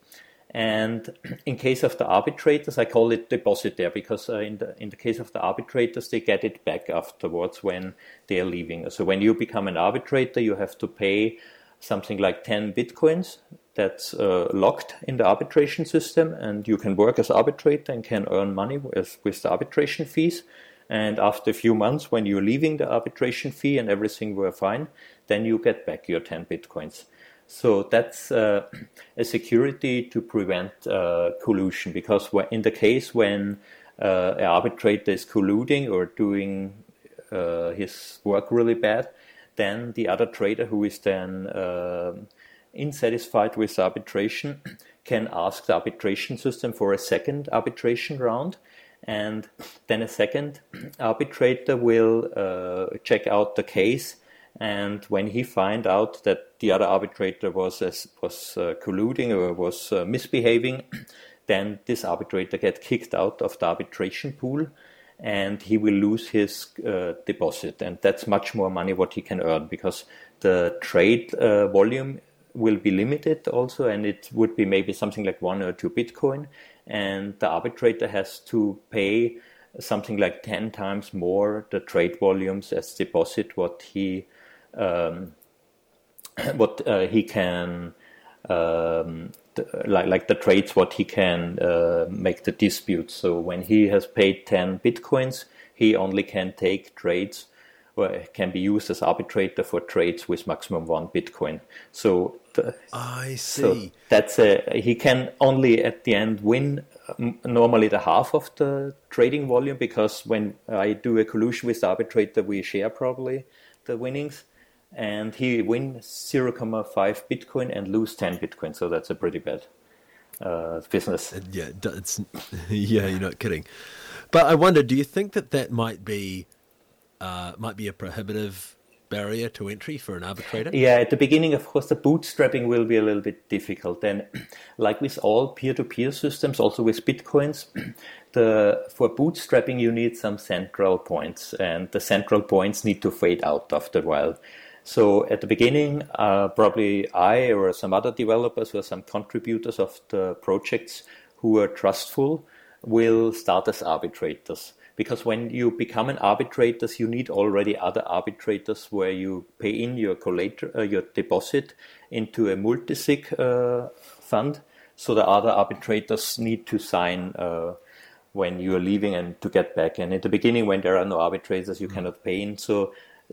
and in case of the arbitrators, I call it deposit there because uh, in the in the case of the arbitrators, they get it back afterwards when they are leaving. So when you become an arbitrator, you have to pay something like 10 bitcoins that's uh, locked in the arbitration system, and you can work as arbitrator and can earn money with, with the arbitration fees. And after a few months, when you're leaving the arbitration fee and everything were fine, then you get back your 10 bitcoins. So that's uh, a security to prevent uh, collusion because in the case when uh, an arbitrator is colluding or doing uh, his work really bad, then the other trader who is then uh, insatisfied with arbitration can ask the arbitration system for a second arbitration round. And then a second arbitrator will uh, check out the case. And when he find out that the other arbitrator was was uh, colluding or was uh, misbehaving, then this arbitrator get kicked out of the arbitration pool, and he will lose his uh, deposit, and that's much more money what he can earn because the trade uh, volume will be limited also, and it would be maybe something like one or two Bitcoin, and the arbitrator has to pay something like 10 times more the trade volumes as deposit what he um, what uh, he can um, like like the trades what he can uh, make the dispute. So when he has paid ten bitcoins, he only can take trades can be used as arbitrator for trades with maximum one bitcoin. So the, I see. So that's a he can only at the end win normally the half of the trading volume because when I do a collusion with the arbitrator, we share probably the winnings and he win 0.5 Bitcoin and lose 10 Bitcoin. So that's a pretty bad uh, business. Yeah, it's yeah, you're not kidding. But I wonder, do you think that that might be uh, might be a prohibitive barrier to entry for an arbitrator? Yeah, at the beginning, of course, the bootstrapping will be a little bit difficult. Then, like with all peer-to-peer systems, also with bitcoins, the for bootstrapping you need some central points, and the central points need to fade out after a while. So at the beginning, uh, probably I or some other developers or some contributors of the projects who are trustful will start as arbitrators. Because when you become an arbitrator, you need already other arbitrators where you pay in your collateral, uh, your deposit into a multi-sig uh, fund. So the other arbitrators need to sign uh, when you are leaving and to get back. And at the beginning, when there are no arbitrators, you mm-hmm. cannot pay in. So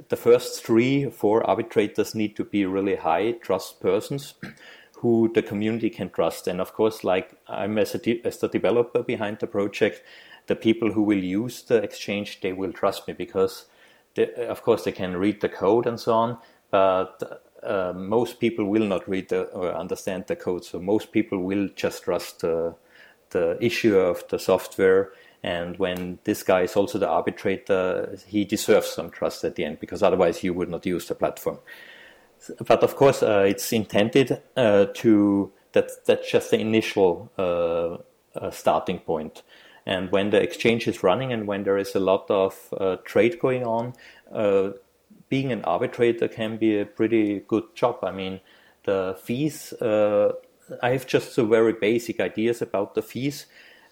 the first three, four arbitrators need to be really high trust persons who the community can trust. And of course, like I'm as, a as the developer behind the project, the people who will use the exchange, they will trust me because, they, of course, they can read the code and so on. But uh, most people will not read the, or understand the code. So most people will just trust the, the issue of the software and when this guy is also the arbitrator, he deserves some trust at the end because otherwise you would not use the platform. But of course, uh, it's intended uh, to that that's just the initial uh, uh starting point. And when the exchange is running and when there is a lot of uh, trade going on, uh, being an arbitrator can be a pretty good job. I mean, the fees. I have just some very basic ideas about the fees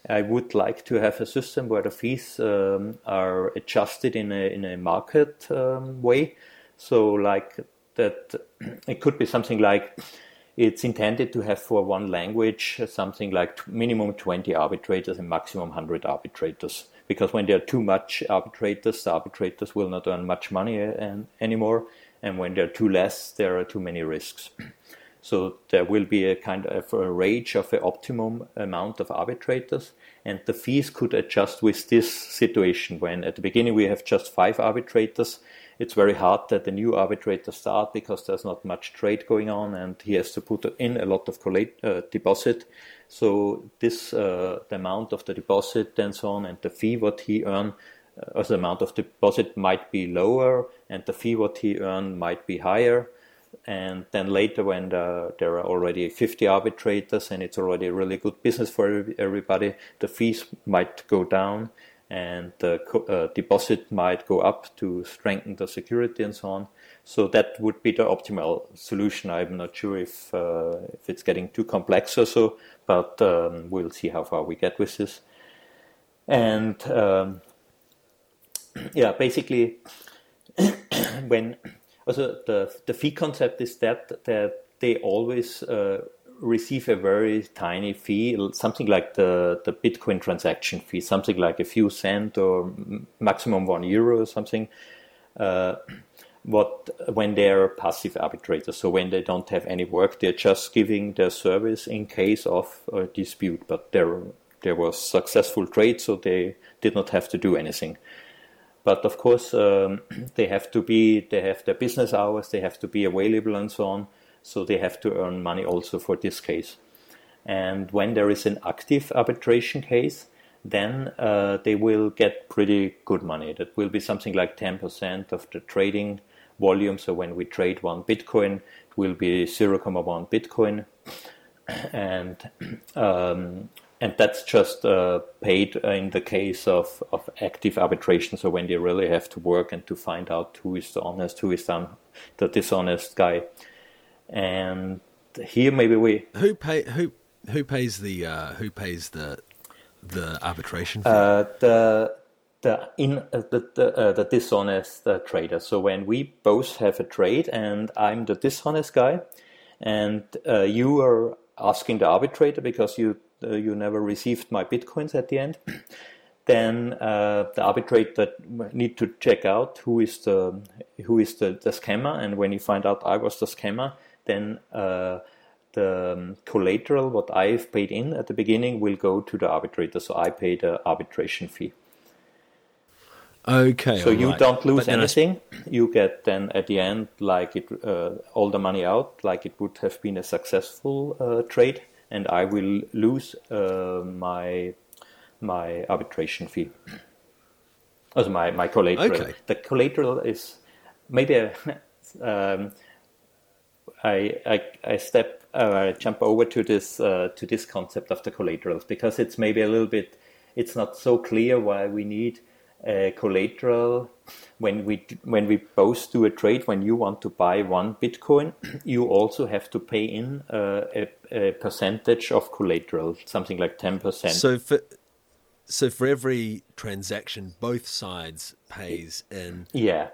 I would like to have a system where the fees um, are adjusted in a in a market um, way. So like that, it could be something like it's intended to have for one language something like minimum 20 arbitrators and maximum 100 arbitrators because when there are too much arbitrators, the arbitrators will not earn much money eh, and, anymore, and when there are too less, there are too many risks. So there will be a kind of a range of an optimum amount of arbitrators, and the fees could adjust with this situation. When at the beginning we have just five arbitrators, it's very hard that the new arbitrator start because there's not much trade going on, and he has to put in a lot of collate, uh, deposit. So this uh, the amount of the deposit and so on, and the fee what he earn. Uh, the amount of deposit might be lower and the fee what he earn might be higher and then later when the, there are already 50 arbitrators and it's already a really good business for everybody the fees might go down and the uh, deposit might go up to strengthen the security and so on. So that would be the optimal solution. I'm not sure if uh, if it's getting too complex or so but um, we'll see how far we get with this. And um, yeah basically when also the the fee concept is that that they always uh, receive a very tiny fee, something like the the Bitcoin transaction fee, something like a few cent or maximum one euro or something. Uh, what when they're passive arbitrators, so when they don't have any work, they're just giving their service in case of a dispute. But there there was successful trade, so they did not have to do anything. But of course, um, they have to be, they have their business hours, they have to be available and so on. So they have to earn money also for this case. And when there is an active arbitration case, then uh, they will get pretty good money. That will be something like 10% of the trading volume. So when we trade one Bitcoin, it will be 0.1 Bitcoin. And um, and that's just uh, paid in the case of, of active arbitration. So when they really have to work and to find out who is the honest, who is the, the dishonest guy. And here maybe we who pay who who pays the uh, who pays the the arbitration fee? Uh, the the in uh, the the, uh, the dishonest uh, trader. So when we both have a trade and I'm the dishonest guy, and you are asking the arbitrator because you uh, you never received my bitcoins at the end, then uh, the arbitrator need to check out who is the who is the, the scammer, and when you find out I was the scammer, then uh, the um, collateral what I've paid in at the beginning will go to the arbitrator. So I pay the arbitration fee. Okay. So you right. don't lose anything. You get then at the end like it uh, all the money out, like it would have been a successful uh, trade and I will lose uh, my my arbitration fee. As my my collateral. Okay. The collateral is maybe a, um, I, I I step uh, I jump over to this uh, to this concept of the collaterals because it's maybe a little bit it's not so clear why we need uh, collateral when we when we both do a trade when you want to buy one bitcoin you also have to pay in uh, a, a, percentage of collateral something like 10% so for so for every transaction both sides pays in. Yeah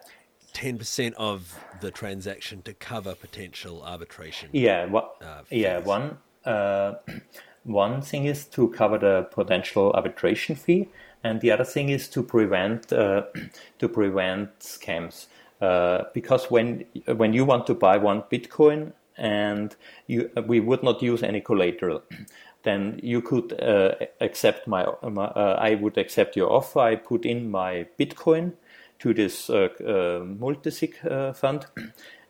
10% of the transaction to cover potential arbitration yeah what uh, yeah one uh, one thing is to cover the potential arbitration fee and the other thing is to prevent uh, to prevent scams. Uh, because when when you want to buy one Bitcoin and you we would not use any collateral, then you could uh, accept my, my uh, I would accept your offer. I put in my Bitcoin to this uh, uh, multisig fund,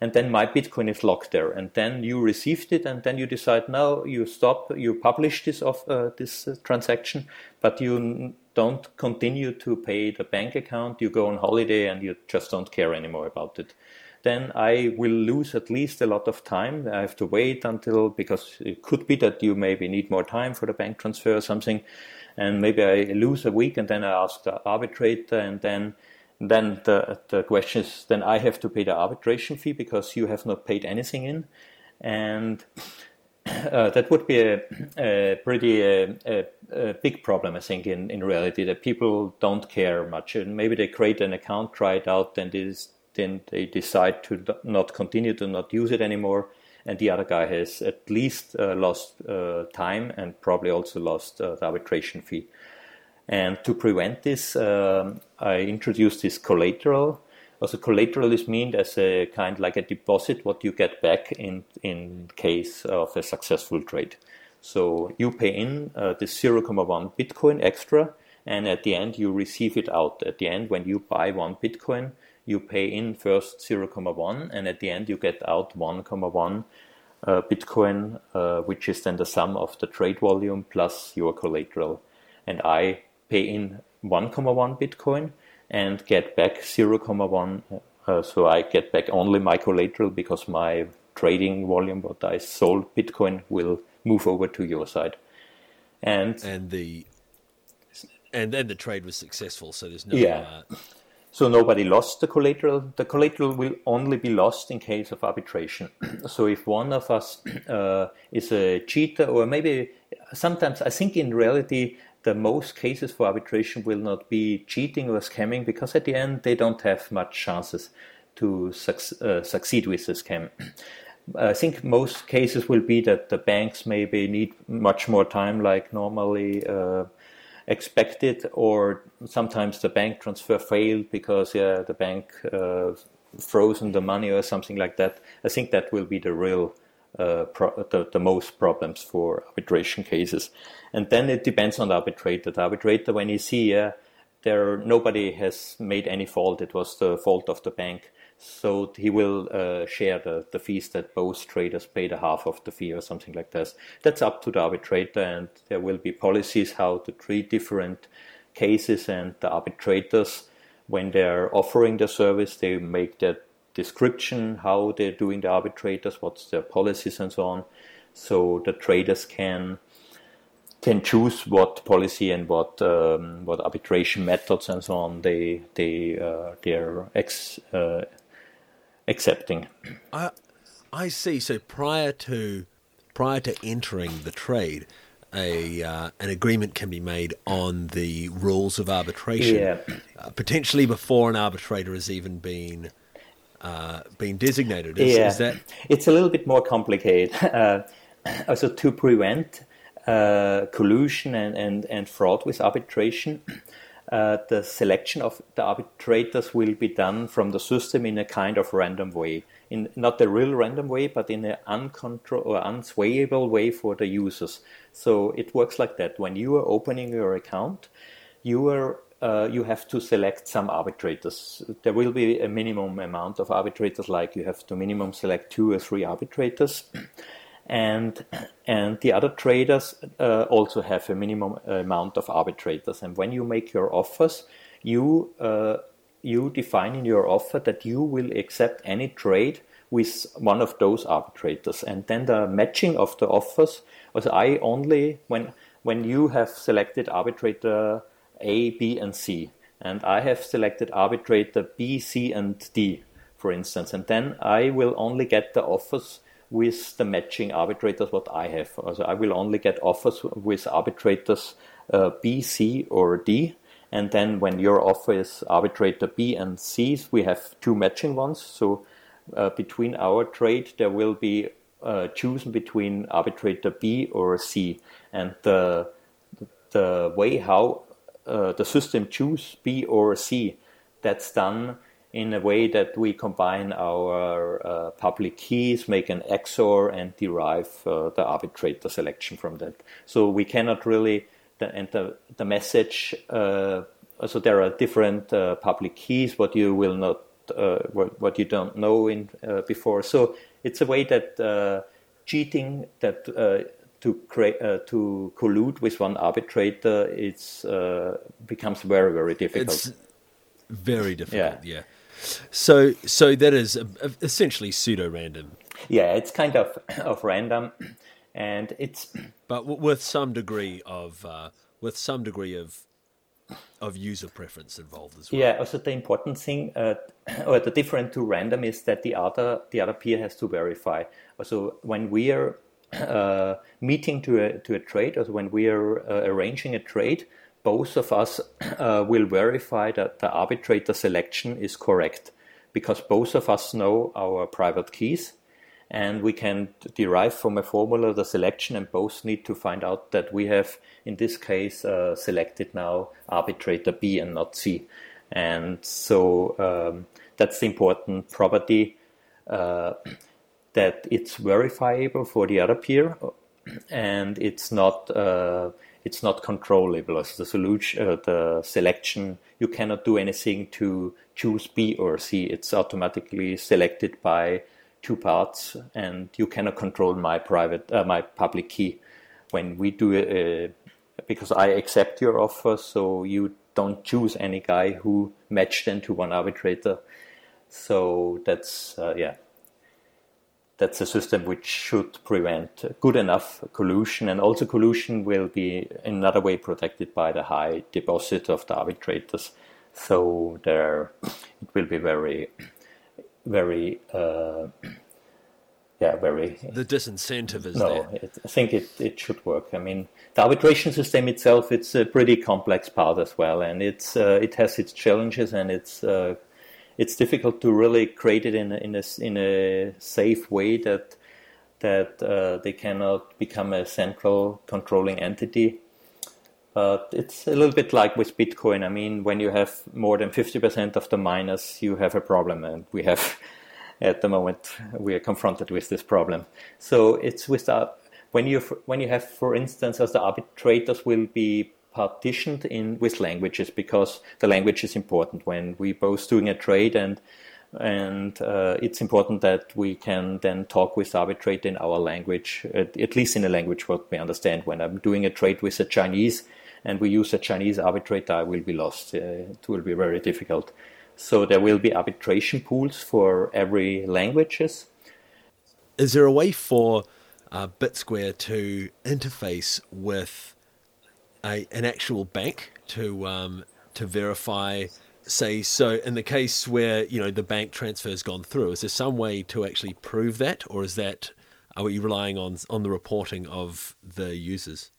and then my Bitcoin is locked there. And then you received it, and then you decide now you stop, you publish this of this transaction, but you don't continue to pay the bank account, you go on holiday and you just don't care anymore about it. Then I will lose at least a lot of time. I have to wait until, because it could be that you maybe need more time for the bank transfer or something. And maybe I lose a week and then I ask the arbitrator and then then the, the question is then I have to pay the arbitration fee because you have not paid anything in. And uh, that would be a, a pretty a, a, big problem, I think, in, in reality, that people don't care much. And maybe they create an account, try it out, and then they decide to not continue to not use it anymore. And the other guy has at least uh, lost uh, time and probably also lost uh, the arbitration fee. And to prevent this, um, I introduced this collateral. Also, collateral is meant as a kind like a deposit, what you get back in in case of a successful trade. So you pay in uh, the 0.1 Bitcoin extra, and at the end you receive it out. At the end, when you buy one Bitcoin, you pay in first 0.1, and at the end you get out 1.1 uh, Bitcoin, uh, which is then the sum of the trade volume plus your collateral. And I pay in 1.1 Bitcoin and get back 0.1. Uh, so I get back only my collateral because my trading volume, what I sold Bitcoin, will move over to your side. And and the and then the trade was successful. So there's no yeah. Uh, so nobody lost the collateral. The collateral will only be lost in case of arbitration. so if one of us uh, is a cheater, or maybe sometimes I think in reality the most cases for arbitration will not be cheating or scamming because at the end they don't have much chances to suc- uh, succeed with the scam. I think most cases will be that the banks maybe need much more time, like normally uh, expected, or sometimes the bank transfer failed because yeah, the bank uh, frozen the money or something like that. I think that will be the real uh, pro- the, the, most problems for arbitration cases. And then it depends on the arbitrator. The arbitrator, when he see uh, there nobody has made any fault, it was the fault of the bank. So he will uh, share the, the fees that both traders pay the half of the fee or something like this. That's up to the arbitrator, and there will be policies how to treat different cases. And the arbitrators, when they're offering the service, they make that description how they're doing the arbitrators, what's their policies, and so on. So the traders can can choose what policy and what um, what arbitration methods and so on they they uh, they're ex, uh, accepting. I I see. So prior to prior to entering the trade, a uh, an agreement can be made on the rules of arbitration, yeah. uh, potentially before an arbitrator has even been uh, been designated. Is, yeah. is that it's a little bit more complicated. Uh, also, to prevent uh, collusion and, and, and fraud with arbitration, uh, the selection of the arbitrators will be done from the system in a kind of random way. In not a real random way, but in an uncontrolled or unswayable way for the users. So it works like that. When you are opening your account, you are uh, you have to select some arbitrators. There will be a minimum amount of arbitrators, like you have to minimum select two or three arbitrators and and the other traders uh, also have a minimum amount of arbitrators. And when you make your offers, you uh, you define in your offer that you will accept any trade with one of those arbitrators, and then the matching of the offers. Was I only when when you have selected arbitrator A, B, and C, and I have selected arbitrator B, C, and D, for instance, and then I will only get the offers with the matching arbitrators what I have. So I will only get offers with arbitrators uh, B, C, or D. And then when your offer is arbitrator B and C, we have two matching ones. So uh, between our trade, there will be uh, chosen between arbitrator B or C. And the, the way how uh, the system choose B or C, that's done in a way that we combine our uh, public keys, make an XOR, and derive uh, the arbitrator selection from that. So we cannot really, the, and the, the message, uh, so there are different uh, public keys, what you will not, uh, what, what, you don't know in before. So it's a way that cheating, that to create to collude with one arbitrator, it's becomes very very difficult. It's very difficult. yeah. yeah. So, so that is essentially pseudo random. Yeah, it's kind of of random, and it's but with some degree of uh, with some degree of of user preference involved as well. Yeah. Also, the important thing, uh, or the different to random, is that the other the other peer has to verify. So when we are uh, meeting to a to a trade, or when we are uh, arranging a trade, both of us uh, will verify that the arbitrator selection is correct because both of us know our private keys and we can derive from a formula the selection and both need to find out that we have in this case uh, selected now arbitrator B and not C. And so um, that's the important property uh, that it's verifiable for the other peer and it's not uh, it's not controllable as the solution uh, the selection you cannot do anything to choose B or C it's automatically selected by two parts, and you cannot control my private, uh, my public key. When we do it, uh, because I accept your offer, so you don't choose any guy who matched into one arbitrator. So that's uh, yeah, that's a system which should prevent good enough collusion, and also collusion will be in another way protected by the high deposit of the arbitrators. So there, it will be very very uh, yeah very the disincentive is no there. It, I think it, it should work I mean the arbitration system itself it's a pretty complex part as well and it's uh, it has its challenges and it's uh, it's difficult to really create it in a, in a, in a safe way that that uh, they cannot become a central controlling entity but it's a little bit like with Bitcoin. I mean, when you have more than 50% of the miners, you have a problem. And we have, at the moment, we are confronted with this problem. So it's with the, when you, when you have, for instance, as the arbitrators will be partitioned in with languages because the language is important when we both doing a trade and and uh, it's important that we can then talk with arbitrator in our language, at, at, least in a language what we understand. When I'm doing a trade with a Chinese, and we use a Chinese arbitrator, I will be lost. Uh, it will be very difficult. So there will be arbitration pools for every languages. Is there a way for uh, BitSquare to interface with a, an actual bank to um, to verify? Say so in the case where you know the bank transfer has gone through. Is there some way to actually prove that, or is that are we relying on on the reporting of the users?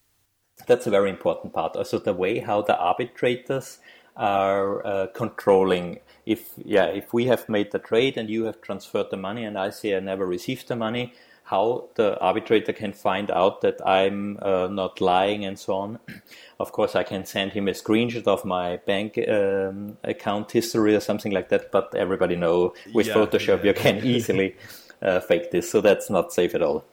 that's a very important part. Also, the way how the arbitrators are uh, controlling. If yeah, if we have made the trade and you have transferred the money, and I say I never received the money, how the arbitrator can find out that I'm uh, not lying and so on. Of course, I can send him a screenshot of my bank um, account history or something like that. But everybody know with yeah, Photoshop yeah. you can easily uh, fake this, so that's not safe at all.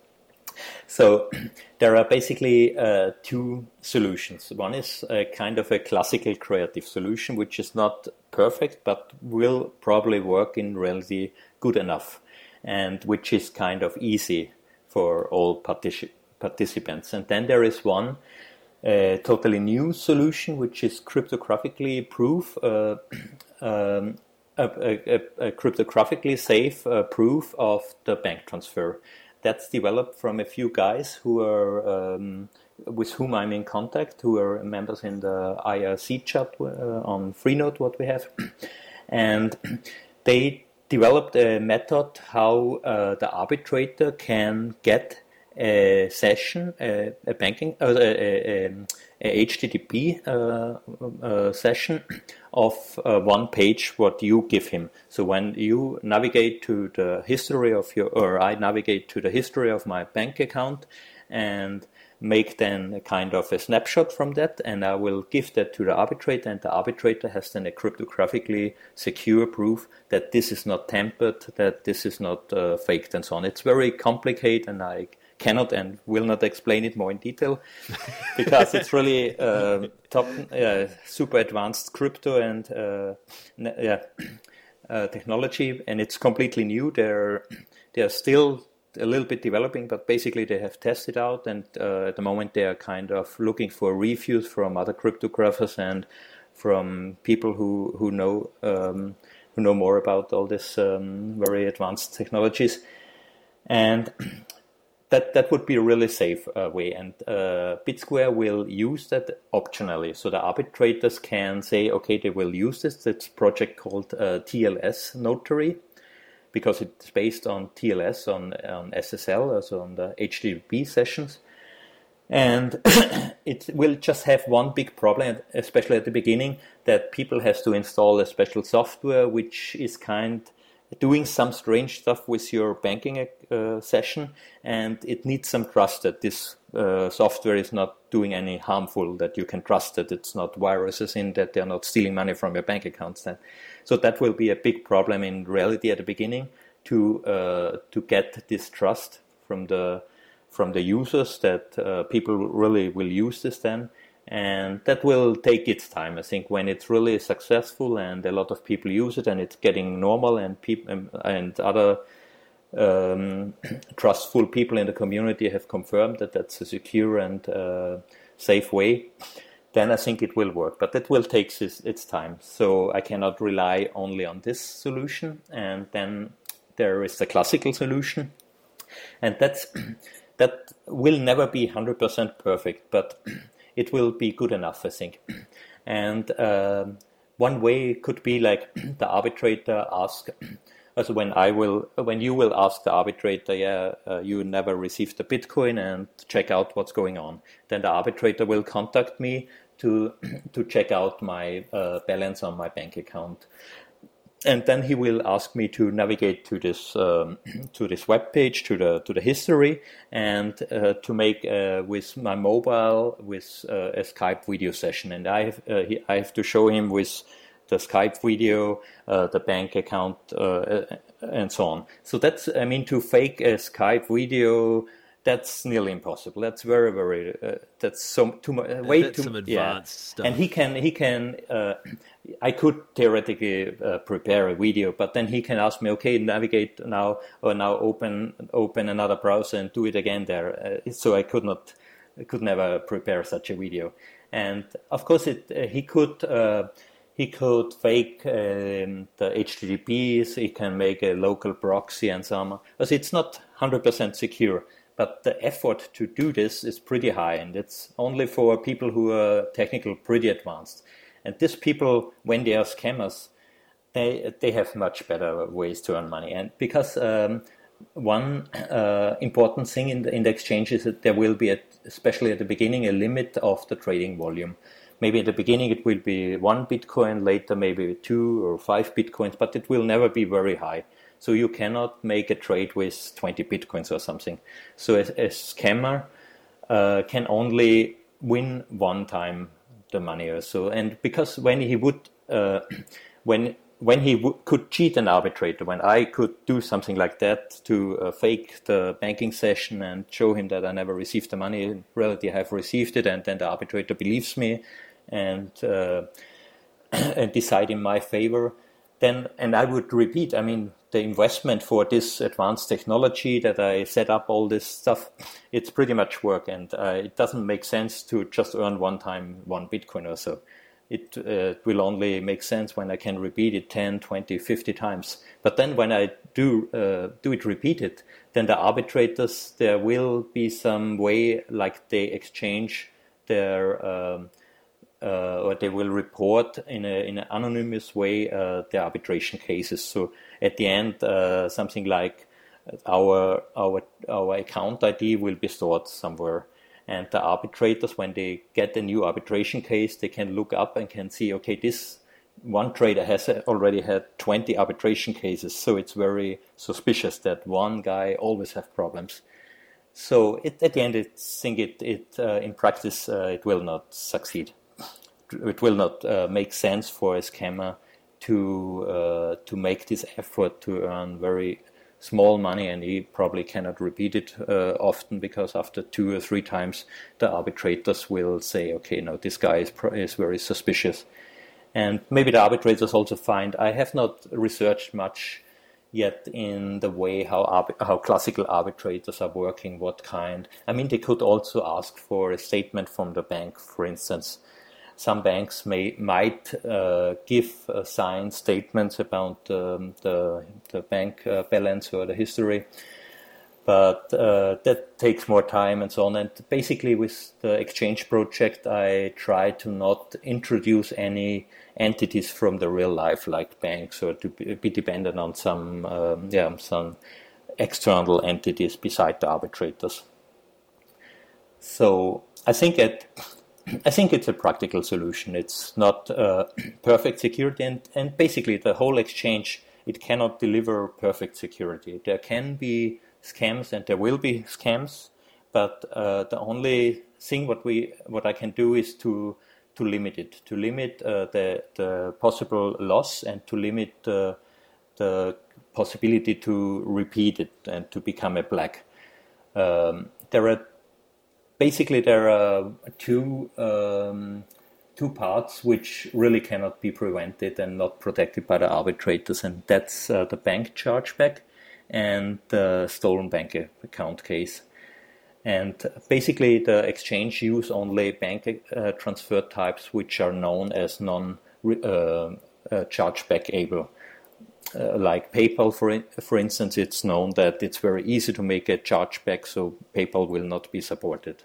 So there are basically uh, two solutions. One is a kind of a classical creative solution, which is not perfect, but will probably work in reality good enough, and which is kind of easy for all particip- participants. And then there is one uh, totally new solution, which is cryptographically proof. Uh, um, a, a, a, cryptographically safe uh, proof of the bank transfer that's developed from a few guys who are um, with whom I'm in contact, who are members in the IRC chat uh, on Freenode, what we have, and they developed a method how uh, the arbitrator can get a session, a, a banking, uh, a, a, a, HTTP uh, uh, session of uh, one page what you give him. So when you navigate to the history of your, or I navigate to the history of my bank account and make then a kind of a snapshot from that and I will give that to the arbitrator and the arbitrator has then a cryptographically secure proof that this is not tampered, that this is not uh, faked and so on. It's very complicated and I cannot and will not explain it more in detail because it's really uh, top, uh, super advanced crypto and uh, yeah, uh, technology, and it's completely new. They're they're still a little bit developing, but basically they have tested out, and uh, at the moment they are kind of looking for reviews from other cryptographers and from people who who know um, who know more about all this um, very advanced technologies. And that that would be a really safe uh, way, and uh, BitSquare will use that optionally. So the arbitrators can say, okay, they will use this. It's project called uh, TLSNotary because it's based on TLS on on SSL, also on the HTTP sessions, and it will just have one big problem, especially at the beginning, that people have to install a special software which is kind doing some strange stuff with your banking uh, session, and it needs some trust that this uh, software is not doing any harmful, that you can trust that it's not viruses in, that they're not stealing money from your bank accounts. Then. So that will be a big problem in reality at the beginning to uh, to get this trust from the from the users that uh, people really will use this then and that will take its time. I think when it's really successful and a lot of people use it and it's getting normal and people and other um, trustful people in the community have confirmed that that's a secure and uh, safe way, then I think it will work. But that will take its, its time. So I cannot rely only on this solution. And then there is the classical solution, and that's that will never be 100% perfect, but it will be good enough, I think. And um, one way could be like the arbitrator ask, also when I will, when you will ask the arbitrator, yeah, uh, you never received the Bitcoin and check out what's going on. Then the arbitrator will contact me to to check out my uh, balance on my bank account and then he will ask me to navigate to this um, to this web page to the to the history and uh, to make uh, with my mobile with uh, a Skype video session and I have uh, he, I have to show him with the Skype video uh, the bank account uh, and so on so that's I mean to fake a Skype video that's nearly impossible. That's very, very. Uh, that's so too much. Uh, way that's too some advanced yeah. stuff. And he can. He can. Uh, I could theoretically uh, prepare a video, but then he can ask me, okay, navigate now or now open open another browser and do it again there. Uh, so I could not. I could never prepare such a video. And of course, it. Uh, he could he could fake um, the HTTPs, he can make a local proxy and so on. But it's not 100% secure. But the effort to do this is pretty high, and it's only for people who are technical pretty advanced. And these people, when they are scammers, they they have much better ways to earn money. And because um, one uh, important thing in the, in the exchange is that there will be, a, especially at the beginning, a limit of the trading volume. Maybe at the beginning it will be one Bitcoin, later maybe two or five Bitcoins, but it will never be very high. So you cannot make a trade with 20 bitcoins or something. So a, a scammer uh, can only win one time the money or so. And because when he would, uh, when when he w- could cheat an arbitrator, when I could do something like that to uh, fake the banking session and show him that I never received the money, in reality I have received it, and then the arbitrator believes me and uh, and decide in my favor, then and I would repeat. I mean, the investment for this advanced technology that I set up all this stuff, it's pretty much work, and uh, it doesn't make sense to just earn one time one Bitcoin or so. It uh, will only make sense when I can repeat it 10, 20, 50 times. But then when I do uh, do it repeated, then the arbitrators there will be some way like they exchange their um, or they will report in, a, in an anonymous way uh, the arbitration cases. So at the end, uh, something like our our our account ID will be stored somewhere, and the arbitrators, when they get a new arbitration case, they can look up and can see, okay, this one trader has already had 20 arbitration cases, so it's very suspicious that one guy always have problems. So it, at the end, I think it, it uh, in practice uh, it will not succeed it will not uh, make sense for a scammer to uh, to make this effort to earn very small money, and he probably cannot repeat it uh, often because after two or three times, the arbitrators will say, "Okay, no, this guy is is very suspicious," and maybe the arbitrators also find I have not researched much yet in the way how how classical arbitrators are working. What kind? I mean, they could also ask for a statement from the bank, for instance some banks may might uh, give uh, signed statements about um, the the bank uh, balance or the history, but uh, that takes more time and so on. And basically, with the exchange project, I try to not introduce any entities from the real life, like banks, or to be dependent on some um, yeah some external entities beside the arbitrators. So I think at I think it's a practical solution. It's not uh, perfect security, and, and basically the whole exchange it cannot deliver perfect security. There can be scams and there will be scams, but uh, the only thing what we what I can do is to to limit it, to limit uh, the the possible loss and to limit the the possibility to repeat it and to become a black. Um, there are basically there are two um, two parts which really cannot be prevented and not protected by the arbitrators, and that's uh, the bank chargeback and the stolen bank account case. And basically, the exchange use only bank uh, transfer types which are known as non uh, uh, chargeback able. Uh, like PayPal, for in, for instance, it's known that it's very easy to make a chargeback, so PayPal will not be supported.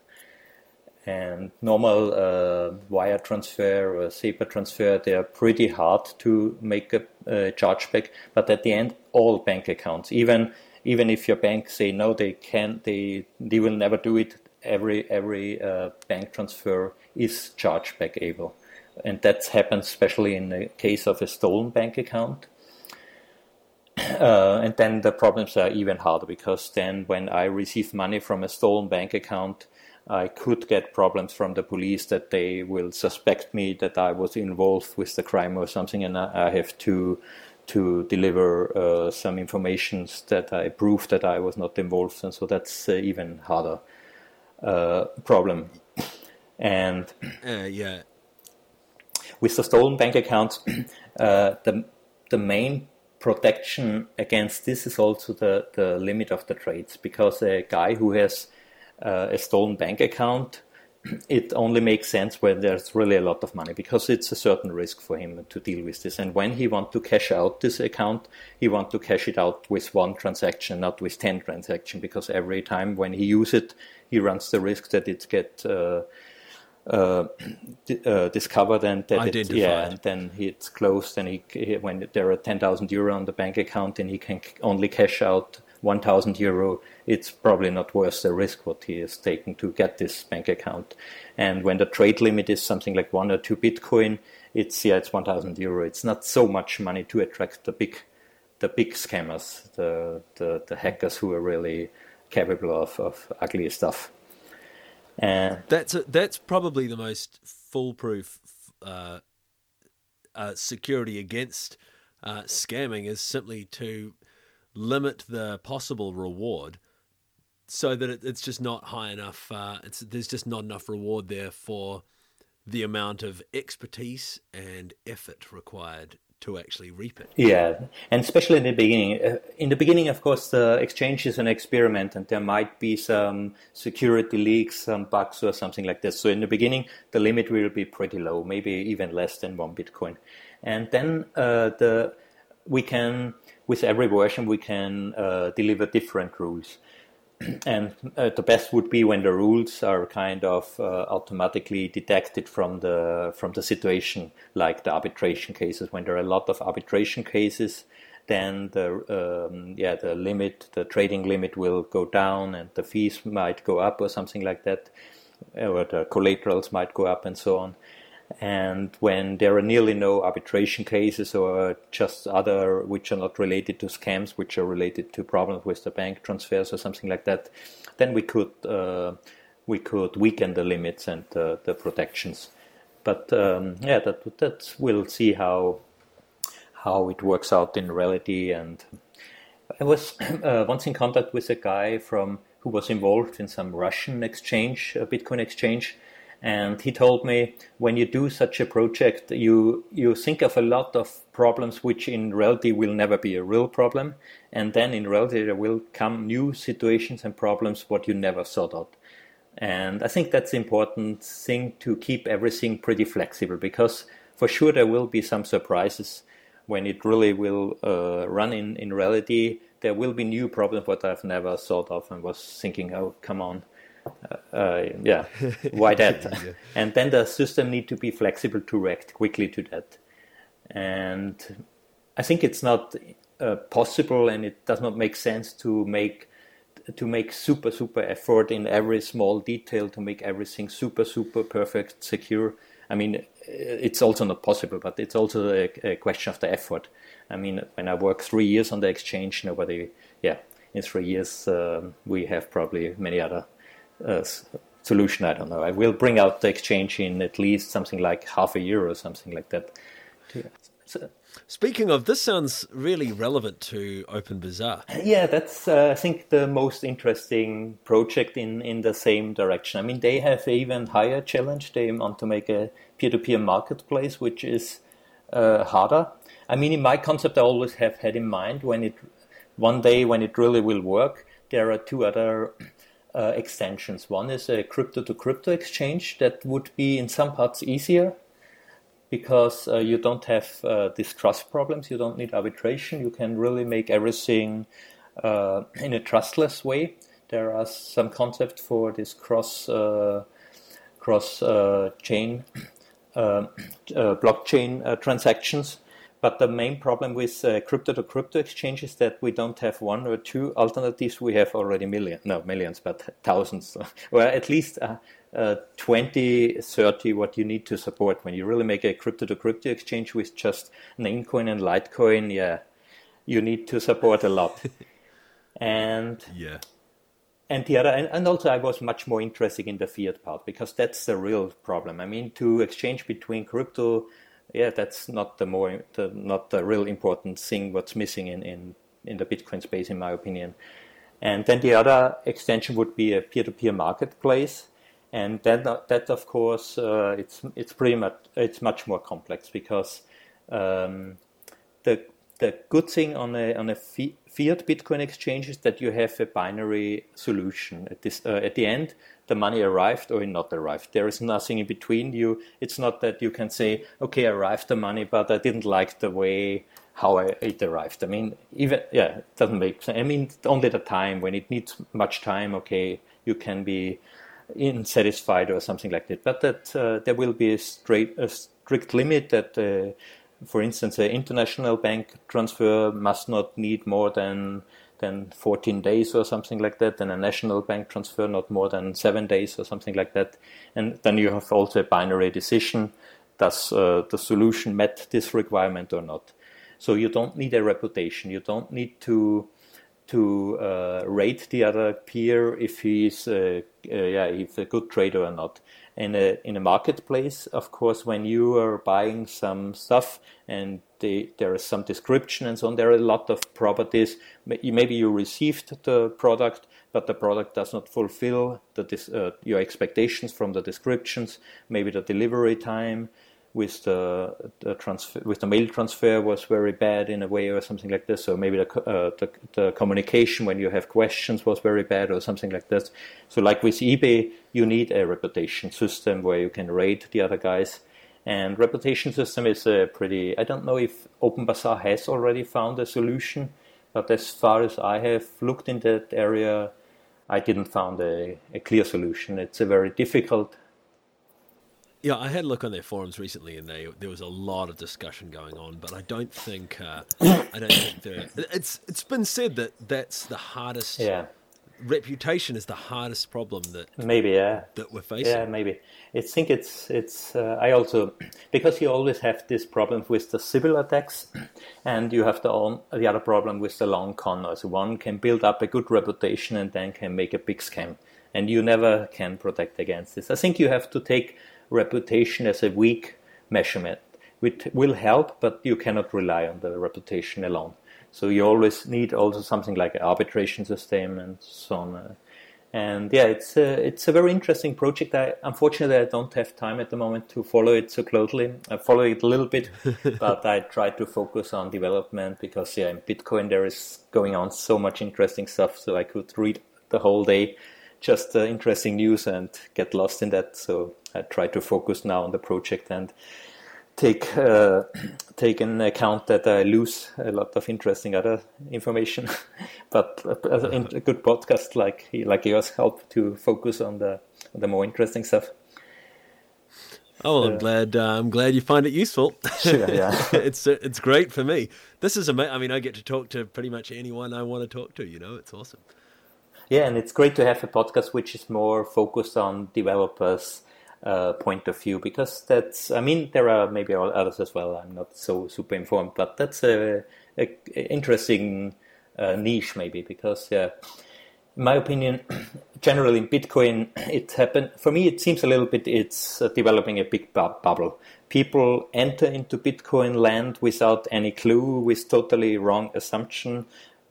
And normal uh, wire transfer or SEPA transfer, they are pretty hard to make a, a chargeback. But at the end, all bank accounts, even even if your bank say no, they can, they they will never do it. Every every uh, bank transfer is chargeback able, and that happens especially in the case of a stolen bank account. Uh, and then the problems are even harder because then when I receive money from a stolen bank account, I could get problems from the police that they will suspect me that I was involved with the crime or something, and I have to to deliver uh, some information that I prove that I was not involved, and so that's uh, even harder uh, problem. And uh, yeah, with the stolen bank accounts, uh, the the main protection against this is also the, the limit of the trades because a guy who has uh, a stolen bank account, it only makes sense when there's really a lot of money because it's a certain risk for him to deal with this. And when he wants to cash out this account, he wants to cash it out with one transaction, not with 10 transactions, because every time when he uses it, he runs the risk that it gets uh, uh, uh, discovered and that it, yeah, and then it's closed. And he, he when there are 10,000 euro on the bank account, and he can only cash out 1,000 euro, it's probably not worth the risk what he is taking to get this bank account. And when the trade limit is something like one or two Bitcoin, it's yeah, it's 1,000 euro. It's not so much money to attract the big, the big scammers, the the, the hackers who are really capable of, of ugly stuff. That's a, that's probably the most foolproof uh, uh, security against uh, scamming is simply to limit the possible reward so that it, it's just not high enough. Uh, it's there's just not enough reward there for the amount of expertise and effort required to actually reap it. Yeah, and especially in the beginning. Uh, in the beginning, of course, the exchange is an experiment, and there might be some security leaks, some bugs, or something like this. So in the beginning, the limit will be pretty low, maybe even less than one Bitcoin, and then uh, the we can with every version we can uh, deliver different rules. and uh, the best would be when the rules are kind of uh, automatically detected from the from the situation, like the arbitration cases. When there are a lot of arbitration cases, then the um, yeah the limit, the trading limit will go down, and the fees might go up or something like that, or the collaterals might go up, and so on. And when there are nearly no arbitration cases or just other which are not related to scams, which are related to problems with the bank transfers or something like that, then we could uh, we could weaken the limits and uh, the protections. But um, yeah, that that we'll see how how it works out in reality. And I was uh, once in contact with a guy from who was involved in some Russian exchange, Bitcoin exchange and he told me when you do such a project, you you think of a lot of problems which in reality will never be a real problem, and then in reality there will come new situations and problems what you never thought of. And I think that's important thing to keep everything pretty flexible because for sure there will be some surprises when it really will uh, run in, in reality. There will be new problems what I've never thought of and was thinking, oh, come on, uh, uh, yeah, why that? yeah. And then the system need to be flexible to react quickly to that. And I think it's not uh, possible, and it does not make sense to make to make super super effort in every small detail to make everything super super perfect secure. I mean, it's also not possible, but it's also a, a, question of the effort. I mean, when I work three years on the exchange, nobody, yeah, in three years um, we have probably many other uh, solution. I don't know. I will bring out the exchange in at least something like half a year or something like that. So, Speaking of, this sounds really relevant to OpenBazaar. Yeah, that's uh, I think the most interesting project in in the same direction. I mean, they have an even higher challenge. They want to make a peer-to-peer marketplace, which is uh, harder. I mean, in my concept, I always have had in mind when it one day when it really will work. There are two other uh, extensions. One is a crypto to crypto exchange that would be in some parts easier because uh, you don't have uh, these trust problems. You don't need arbitration. You can really make everything uh, in a trustless way. There are some concepts for this cross uh, cross uh, chain blockchain transactions but the main problem with uh, crypto to crypto exchange is that we don't have one or two alternatives. We have already millions, no millions, but thousands, or at least uh, uh, 20, 30 what you need to support. When you really make a crypto to crypto exchange with just Namecoin and Litecoin, yeah, you need to support a lot. and yeah. And the other, and, and also I was much more interested in the fiat part because that's the real problem. I mean, to exchange between crypto yeah, that's not the more the, not the real important thing. What's missing in, in in the Bitcoin space, in my opinion. And then the other extension would be a peer-to-peer marketplace, and then that of course uh, it's it's pretty much it's much more complex because um, the the good thing on a on a fiat Bitcoin exchange is that you have a binary solution at this uh, at the end the money arrived or not arrived. There is nothing in between. You, it's not that you can say, okay, arrived the money, but I didn't like the way how I, it arrived. I mean, even yeah, it doesn't make sense. I mean, only the time when it needs much time. Okay, you can be unsatisfied or something like that. But that uh, there will be a straight a strict limit that. Uh, for instance, an international bank transfer must not need more than than 14 days or something like that, and a national bank transfer not more than seven days or something like that. And then you have also a binary decision does uh, the solution met this requirement or not? So you don't need a reputation. You don't need to to uh, rate the other peer if he's uh, yeah if a good trader or not in a in a marketplace, of course, when you are buying some stuff and they, there is some description and so on, there are a lot of properties. Maybe you received the product, but the product does not fulfill the, uh, your expectations from the descriptions. Maybe the delivery time with the, the transfer with the mail transfer was very bad in a way or something like this. So maybe the, uh, the, the communication when you have questions was very bad or something like this. So like with eBay, you need a reputation system where you can rate the other guys. And reputation system is a pretty. I don't know if OpenBazaar has already found a solution, but as far as I have looked in that area, I didn't found a, a clear solution. It's a very difficult yeah, I had a look on their forums recently, and they there was a lot of discussion going on. But I don't think uh, I don't think it's it's been said that that's the hardest. Yeah. Reputation is the hardest problem that maybe yeah that we're facing. Yeah, maybe. I think it's it's. Uh, I also because you always have this problem with the Sybil attacks, and you have the own, the other problem with the long con. So one can build up a good reputation and then can make a big scam, and you never can protect against this. I think you have to take reputation as a weak measurement. It will help, but you cannot rely on the reputation alone. So you always need also something like an arbitration system and so on. And yeah, it's a, it's a very interesting project. I, unfortunately, I don't have time at the moment to follow it so closely. I follow it a little bit, but I try to focus on development because yeah, in Bitcoin there is going on so much interesting stuff. So I could read the whole day just uh, interesting news and get lost in that. So I try to focus now on the project and take uh, take in account that I lose a lot of interesting other information. but uh, a good podcast like like yours help to focus on the the more interesting stuff. Oh, I'm glad. Uh, I'm glad you find it useful. Sure, yeah, it's it's great for me. This is amazing. I mean, I get to talk to pretty much anyone I want to talk to. You know, it's awesome. Yeah, and it's great to have a podcast which is more focused on developers uh, point of view because that's I mean there are maybe others as well. I'm not so super informed, but that's a, a, interesting uh, niche maybe because yeah, in my opinion, generally in Bitcoin it happened for me. It seems a little bit it's uh, developing a big bu- bubble. People enter into Bitcoin land without any clue, with totally wrong assumption.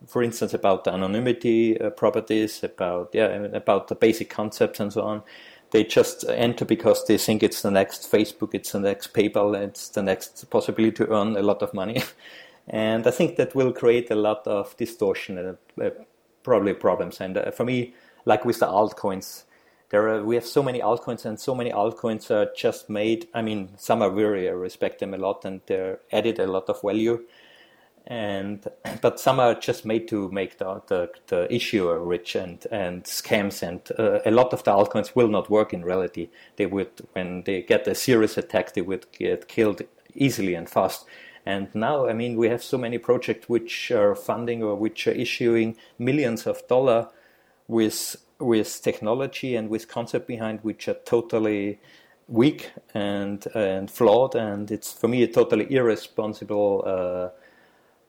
For instance, about the anonymity uh, properties, about yeah, about the basic concepts and so on they just enter because they think it's the next Facebook, it's the next PayPal, it's the next possibility to earn a lot of money. and I think that will create a lot of distortion and uh, probably problems. And uh, for me, like with the altcoins, there are, we have so many altcoins and so many altcoins are just made. I mean, some are very, I respect them a lot and they're added a lot of value and but some are just made to make the, the, the issuer rich and, and scams. And uh, a lot of the altcoins will not work in reality. They would when they get a serious attack they would get killed easily and fast. And now i mean we have so many projects which are funding or which are issuing millions of dollar with with technology and with concept behind which are totally weak and and flawed. And it's for me a totally irresponsible uh,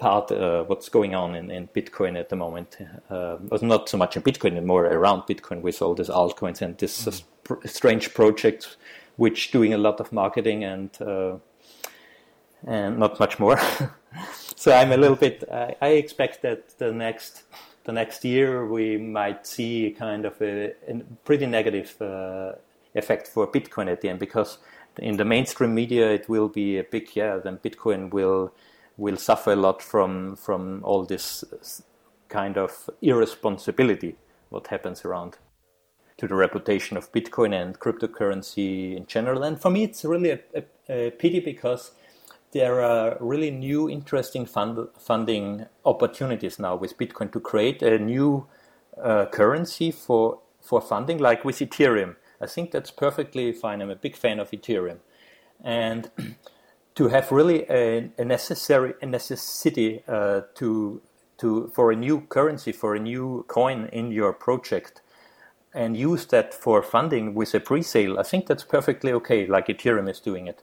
part uh, what's going on in, in Bitcoin at the moment. Uh, not so much in Bitcoin, more around Bitcoin with all these altcoins and this mm. uh, strange project, which doing a lot of marketing and uh, and not much more. so I'm a little bit. I, I, expect that the next the next year we might see kind of a, a pretty negative uh, effect for Bitcoin at the end because in the mainstream media it will be a big yeah. Then Bitcoin will will suffer a lot from from all this kind of irresponsibility what happens around to the reputation of Bitcoin and cryptocurrency in general. And for me, it's really a, a, a pity because there are really new, interesting fund, funding opportunities now with Bitcoin to create a new uh, currency for for funding, like with Ethereum. I think that's perfectly fine. I'm a big fan of Ethereum, and to have really a, a necessary a necessity uh, to to for a new currency for a new coin in your project and use that for funding with a pre-sale i think that's perfectly okay like ethereum is doing it.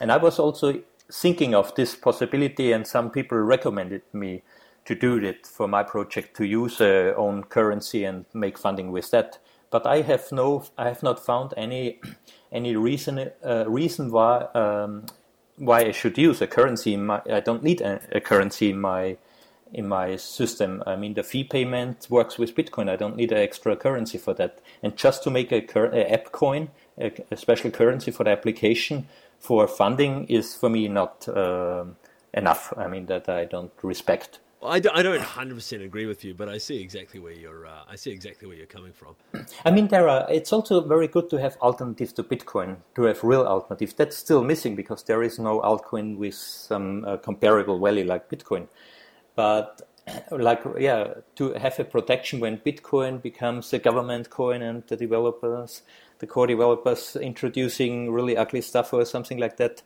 And i was also thinking of this possibility and some people recommended me to do it for my project to use a own currency and make funding with that. But i have no i have not found any any reason uh, reason why um, why I should use a currency. My, I don't need a, a, currency in my in my system. I mean, the fee payment works with Bitcoin. I don't need an extra currency for that. And just to make a, cur- a app coin, a, a, special currency for the application for funding is for me not uh, enough. I mean, that I don't respect. I, don't, I don't 100% agree with you, but I see exactly where you're. Uh, I see exactly where you're coming from. I mean, there are. It's also very good to have alternatives to Bitcoin, to have real alternatives. That's still missing because there is no altcoin with some uh, comparable value like Bitcoin. But like, yeah, to have a protection when Bitcoin becomes a government coin and the developers, the core developers, introducing really ugly stuff or something like that,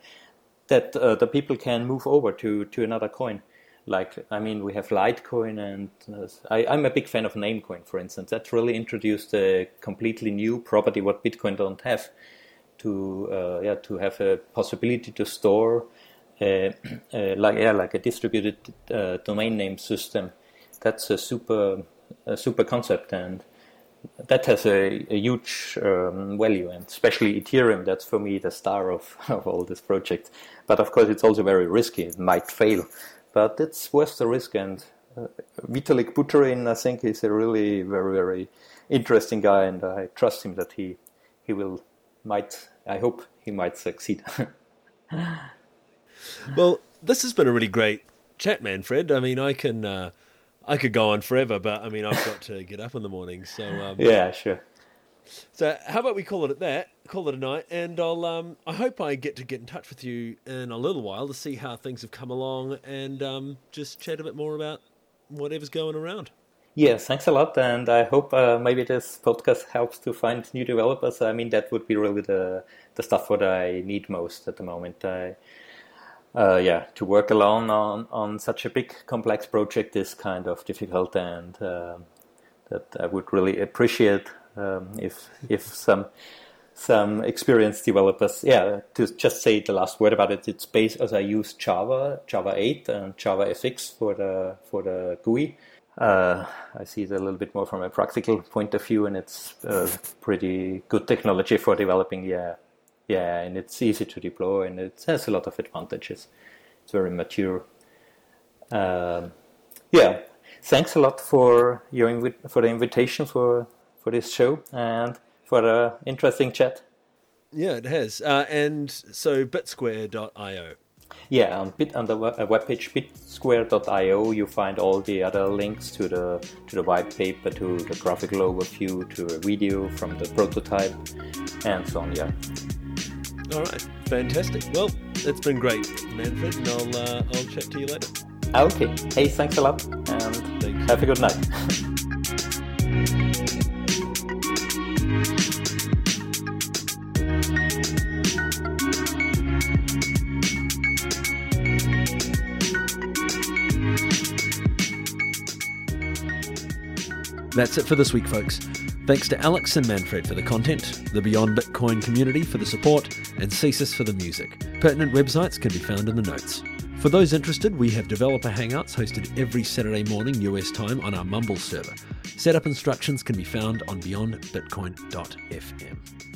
that uh, the people can move over to to another coin like I mean we have Litecoin and uh, I, am a big fan of Namecoin for instance. That's really introduced a completely new property what Bitcoin don't have to uh, yeah to have a possibility to store uh, uh like yeah like a distributed uh, domain name system. That's a super a super concept and that has a, a huge um, value and especially Ethereum that's for me the star of, of all this project but of course it's also very risky it might fail but it's worth the risk. And uh, Vitalik Buterin, I think, is a really very very interesting guy, and I trust him that he he will might. I hope he might succeed. well, this has been a really great chat, Manfred. I mean, I can. Uh, I could go on forever, but I mean, I've got to get up in the morning. So um, yeah, sure. So how about we call it at that? Call it a night, and I'll. Um, I hope I get to get in touch with you in a little while to see how things have come along, and um, just chat a bit more about whatever's going around. Yes, thanks a lot, and I hope uh, maybe this podcast helps to find new developers. I mean, that would be really the the stuff what I need most at the moment. I, uh, yeah, to work alone on on such a big complex project is kind of difficult, and uh, that I would really appreciate um, if if some some experienced developers. Yeah, to just say the last word about it, it's based as I use Java, Java 8, and Java FX for the for the GUI. Uh, I see it a little bit more from a practical point of view, and it's pretty good technology for developing. Yeah, yeah, and it's easy to deploy, and it has a lot of advantages. It's very mature. Um, yeah, thanks a lot for your invi- for the invitation for for this show and for the interesting chat. Yeah, it has. Uh, and so bitsquare.io. Yeah, on bit on the uh, webpage bitsquare.io you find all the other links to the to the white paper, to the graphical overview, to a video from the prototype, and so on. Yeah. All right, fantastic. Well, it's been great, Manfred, and I'll uh, I'll chat to you later. Okay. Hey, thanks a lot, and Thanks. have a good night. That's it for this week, folks. Thanks to Alex and Manfred for the content, the Beyond Bitcoin community for the support, and Cesis for the music. Pertinent websites can be found in the notes. For those interested, we have developer hangouts hosted every Saturday morning US time on our Mumble server. Setup instructions can be found on beyondbitcoin.fm.